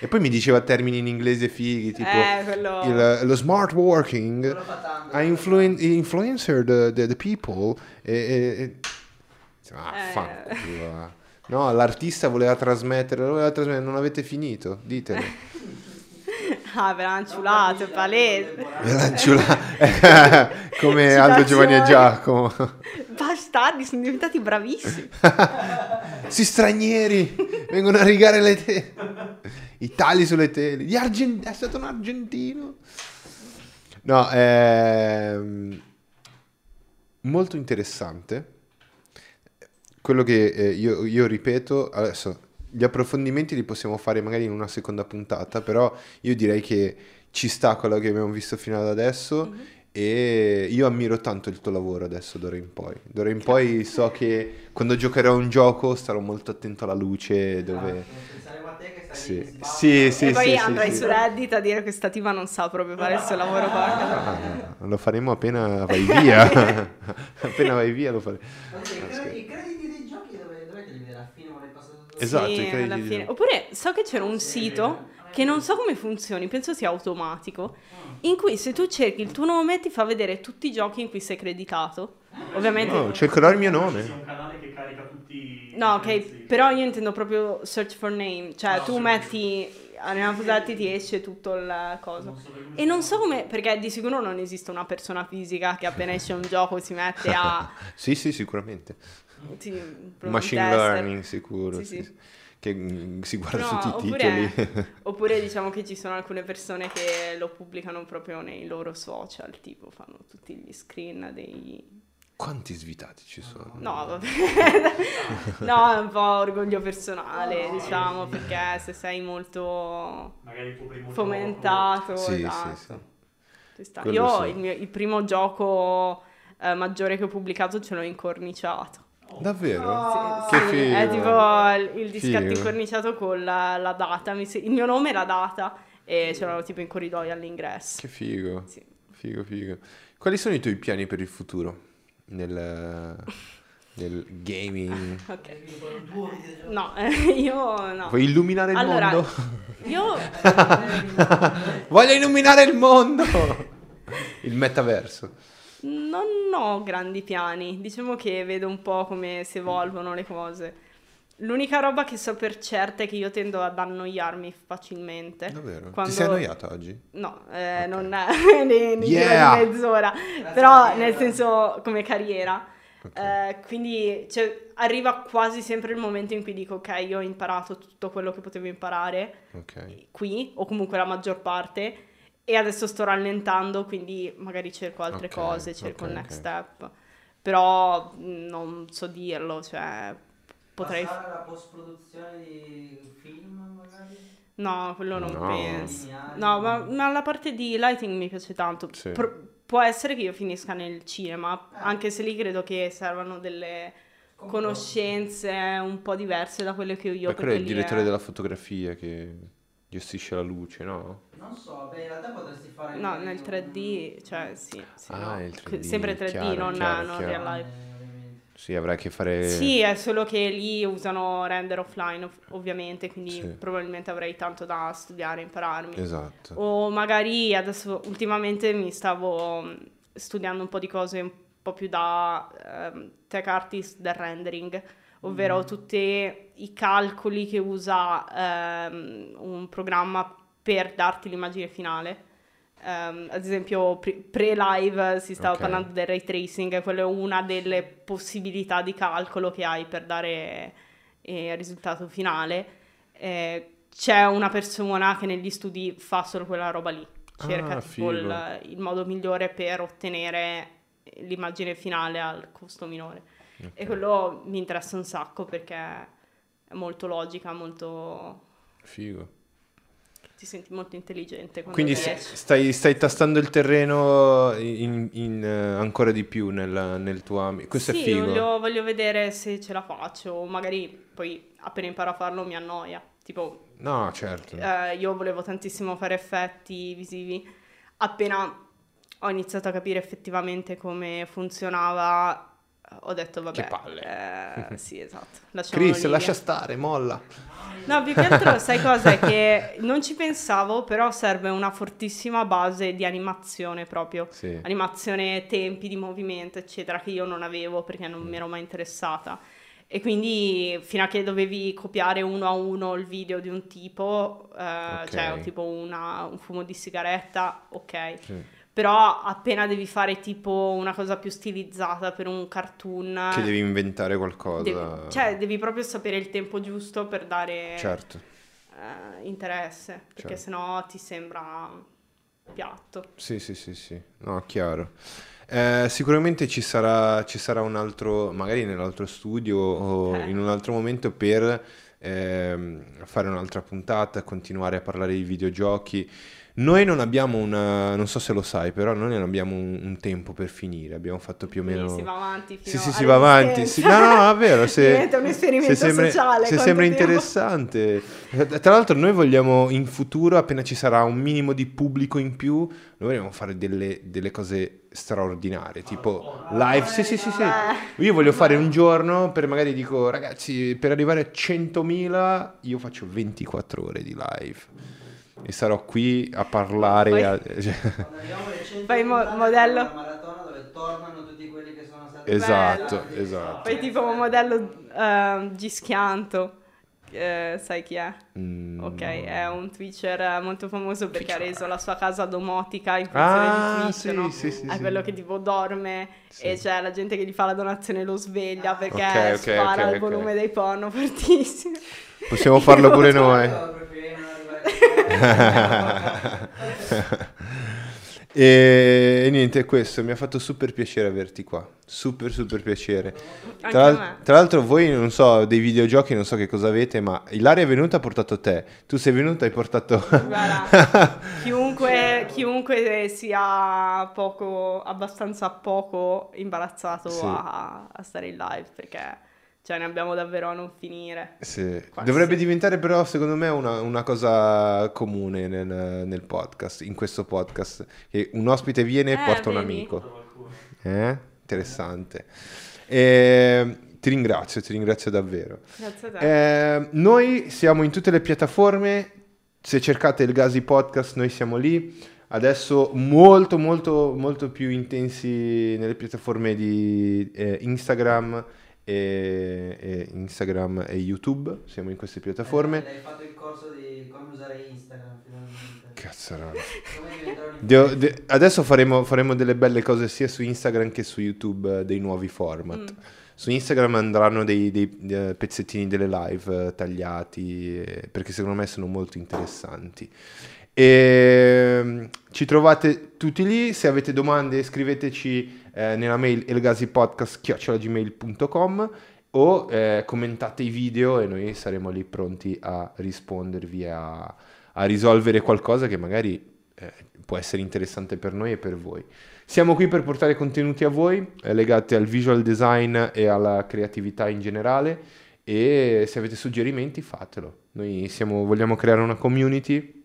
E poi mi diceva termini in inglese fighi, tipo Eh, quello... il- lo smart working ha influen- influencer the, the- the people e, e- e- ah, Eh. fanculo, va. no l'artista voleva trasmettere voleva trasmettere non avete finito ditelo Ah, ve l'hanno ciulato, è palese. Ve l'hanno ciula- come. Aldo Giovanni e Giacomo Bastardi, sono diventati bravissimi. si stranieri vengono a rigare le tele i tagli sulle tele Gli argen- è stato un argentino no ehm, molto interessante quello che eh, io, io ripeto adesso gli approfondimenti li possiamo fare magari in una seconda puntata però io direi che ci sta quello che abbiamo visto fino ad adesso Mhm. e io ammiro tanto il tuo lavoro adesso d'ora in poi d'ora in poi so che quando giocherò a un gioco starò molto attento alla luce dove Esatto, Saremo a te che sì sì sì e poi sì, andrai sì. su Reddit a dire che questa tipa non sa proprio fare il suo lavoro porca. Ah, lo faremo appena vai via appena vai via lo faremo Ma sì, i cre- I crediti dei giochi dove, dove te li vedi alla fine o le cose tutto Esatto, Sì, i crediti alla di- fine. Oppure so che c'era un sito che non so come funzioni, penso sia automatico, in cui se tu cerchi il tuo nome ti fa vedere tutti i giochi in cui sei creditato. Ovviamente... Oh, cercherò il mio C'è nome un canale che carica tutti No, ok, però io intendo proprio search for name, cioè No, tu metti nella fusati ti esce tutto il coso. Non so E non so come, perché di sicuro non esiste una persona fisica che appena esce un gioco si mette a... sì sì sicuramente sì, machine tester. learning sicuro Sì, sì, sì. che mm, si guarda No, tutti i oppure- titoli Oppure diciamo che ci sono alcune persone che lo pubblicano proprio nei loro social, tipo fanno tutti gli screen dei... quanti svitati ci sono No, vabbè. no, è un po' orgoglio personale, diciamo, perché se sei molto primo fomentato, Sì, sì, esatto. sì. Sta. Quello Io sì. il, mio- il primo gioco eh, maggiore che ho pubblicato ce l'ho incorniciato. Davvero Sì, che sì, figo È tipo il, dischetto incorniciato con la, la data. il mio nome e la data. E ce l'avevo tipo in corridoio all'ingresso. che figo Sì. figo figo quali sono i tuoi piani per il futuro nel, nel gaming Ok. Due videogiochi. No, io no. vuoi illuminare il Allora, mondo io voglio illuminare il mondo il metaverso non ho grandi piani. Diciamo che vedo un po' come si evolvono le cose. L'unica roba che so per certa è che io tendo ad annoiarmi facilmente. davvero Quando- ti sei annoiata oggi No, eh, Ok. non ne, ne Yeah! mezz'ora, Grazie però nel senso come carriera. Ok. Eh, quindi cioè, arriva quasi sempre il momento in cui dico ok, io ho imparato tutto quello che potevo imparare ok qui, o comunque la maggior parte, e adesso sto rallentando, quindi magari cerco altre Ok, cose, cerco ok, il next ok. step. Però mh, non so dirlo, cioè potrei... Passare alla post-produzione di film magari? No, quello non No. penso. No, ma, ma la parte di lighting mi piace tanto. Sì. Pro- può essere che io finisca nel cinema, anche se lì credo che servano delle conoscenze un po' diverse da quelle che ho io. Ma quello è il direttore è- della fotografia che gestisce la luce, no? Non so, beh in realtà potresti fare... No, nel un- 3D, cioè sì. sì, Ah, no. il 3D, Sempre 3D, chiaro, non, chiaro, non chiaro. real life. Eh. Sì, avrai a che fare... Sì, è solo che lì usano render offline ov- ovviamente, quindi Sì. probabilmente avrei tanto da studiare, impararmi. Esatto. O magari adesso ultimamente mi stavo mm, studiando un po' di cose un po' più da ehm, tech artist del rendering, ovvero tutti i calcoli che usa ehm, un programma per darti l'immagine finale. Ehm, ad esempio, pre- pre-live si stava Ok. parlando del ray tracing, quello è una delle possibilità di calcolo che hai per dare eh, il risultato finale. Eh, c'è una persona che negli studi fa solo quella roba lì, cerca Ah, tipo il, il modo migliore per ottenere l'immagine finale al costo minore. E quello mi interessa un sacco perché molto logica, molto... Figo. ti senti molto intelligente Quindi stai, stai tastando il terreno in, in, eh, ancora di più nel, nel tuo ambito. Questo sì, è figo. Voglio, voglio vedere se ce la faccio, o magari poi appena imparo a farlo mi annoia. Tipo, No, certo. eh, io volevo tantissimo fare effetti visivi. Appena ho iniziato a capire effettivamente come funzionava, ho detto vabbè. Che palle. eh, sì, esatto. Chris, lì. lascia stare, molla. No, più che altro sai cosa? È che non ci pensavo, però serve una fortissima base di animazione proprio. Sì. Animazione, tempi di movimento, eccetera, che io non avevo perché non mi ero mai interessata. E quindi fino a che dovevi copiare uno a uno il video di un tipo, eh, Ok. cioè tipo una- un fumo di sigaretta, ok. Sì. Però appena devi fare tipo una cosa più stilizzata per un cartoon, Che devi inventare qualcosa. devi- cioè devi proprio sapere il tempo giusto per dare Certo. eh, interesse, perché Certo. sennò ti sembra piatto. Sì, sì, sì, sì. No, chiaro. Eh, sicuramente ci sarà, ci sarà un altro, magari nell'altro studio o Eh. in un altro momento per ehm, fare un'altra puntata, continuare a parlare di videogiochi. Noi non abbiamo una, non so se lo sai, però noi non abbiamo un, un tempo per finire, abbiamo fatto più o meno... si va avanti Sì, sì, si va avanti. sì. No, no, è vero. Se, Diventa un esperimento se sembra, sociale. se sembra tempo? interessante. Eh, Tra l'altro, noi vogliamo in futuro, appena ci sarà un minimo di pubblico in più, noi vogliamo fare delle, delle cose straordinarie, tipo live. Sì, sì, sì, sì. Eh. Io voglio fare un giorno per magari dico, ragazzi, per arrivare a 100.000, io faccio 24 ore di live. E sarò qui a parlare. Poi- a- Quando arriviamo alle 100 Fai mo- modello. una maratona dove tornano tutti quelli che sono stati Esatto, Bello. esatto. Poi tipo un modello eh, Gischianto, eh, sai chi è? Mm. Ok, è un Twitcher molto famoso perché ha reso la sua casa domotica in funzione Ah, di Twitch, sì, no? sì, sì, È sì. quello che tipo dorme Sì. e c'è la gente che gli fa la donazione e lo sveglia perché Ok, ok, spara ok, il volume dei porno fortissimo. Possiamo farlo pure noi. Io preferirei non arrivare e, e niente, questo mi ha fatto super piacere averti qua. Super, super piacere. Tra, tra l'altro, voi non so, dei videogiochi, non so che cosa avete, ma Ilaria è venuta ha portato te. Tu sei venuta hai portato. Guarda, chiunque, chiunque sia poco, abbastanza poco imbarazzato Sì. a, a stare in live perché cioè, ne abbiamo davvero a non finire. Sì. Quasi. Dovrebbe diventare però, secondo me, una, una cosa comune nel, nel podcast, in questo podcast. Che un ospite viene e Eh, porta un vedi? amico. qualcuno. Eh? Interessante. E, ti ringrazio, ti ringrazio davvero. Grazie a te. Eh, noi siamo in tutte le piattaforme, se cercate il Gasi Podcast noi siamo lì, adesso molto molto molto più intensi nelle piattaforme di eh, Instagram, e, e Instagram e YouTube, siamo in queste piattaforme. Hai fatto il corso di come usare Instagram finalmente. Un Devo- de- adesso faremo, faremo delle belle cose sia su Instagram che su YouTube, eh, dei nuovi format. Mm. Su Instagram andranno dei, dei, eh, pezzettini delle live eh, tagliati eh, perché secondo me sono molto interessanti. E, mm, ci trovate tutti lì. Se avete domande, scriveteci eh, nella mail elgasipodcast.gmail.com o eh, commentate i video e noi saremo lì pronti a rispondervi a, a risolvere qualcosa che magari eh, può essere interessante per noi e per voi. Siamo qui per portare contenuti a voi eh, legati al visual design e alla creatività in generale e se avete suggerimenti fatelo. Noi siamo- vogliamo creare una community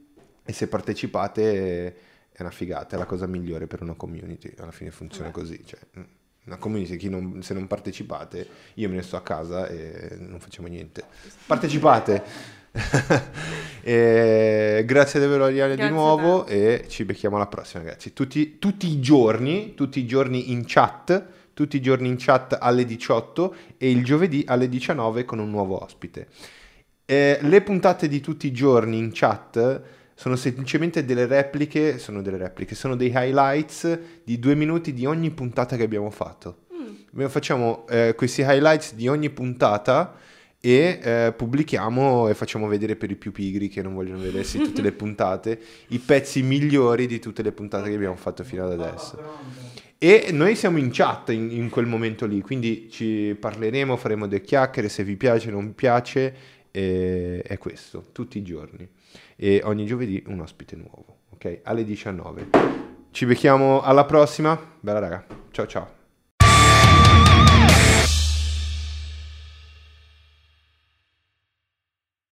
e se partecipate è una figata, è la cosa migliore per una community, alla fine funziona Beh. così. Cioè, mm, una community, chi non- se non partecipate, io me ne sto a casa e non facciamo niente. Partecipate! Grazie davvero Ariane di nuovo e ci becchiamo alla prossima ragazzi. Tutti, tutti i giorni, tutti i giorni in chat tutti i giorni in chat alle 18 e il giovedì alle 19 con un nuovo ospite. Eh, le puntate di tutti i giorni in chat sono semplicemente delle repliche, sono delle repliche, sono dei highlights di due minuti di ogni puntata che abbiamo fatto. Noi facciamo eh, questi highlights di ogni puntata e eh, pubblichiamo e facciamo vedere per i più pigri che non vogliono vedersi tutte le puntate i pezzi migliori di tutte le puntate che abbiamo fatto fino ad adesso. E noi siamo in chat in, in quel momento lì, quindi ci parleremo, faremo due chiacchiere, se vi piace non vi piace, e è questo, tutti i giorni. E ogni giovedì un ospite nuovo, ok? Alle 19. Ci becchiamo alla prossima. Bella raga, ciao ciao.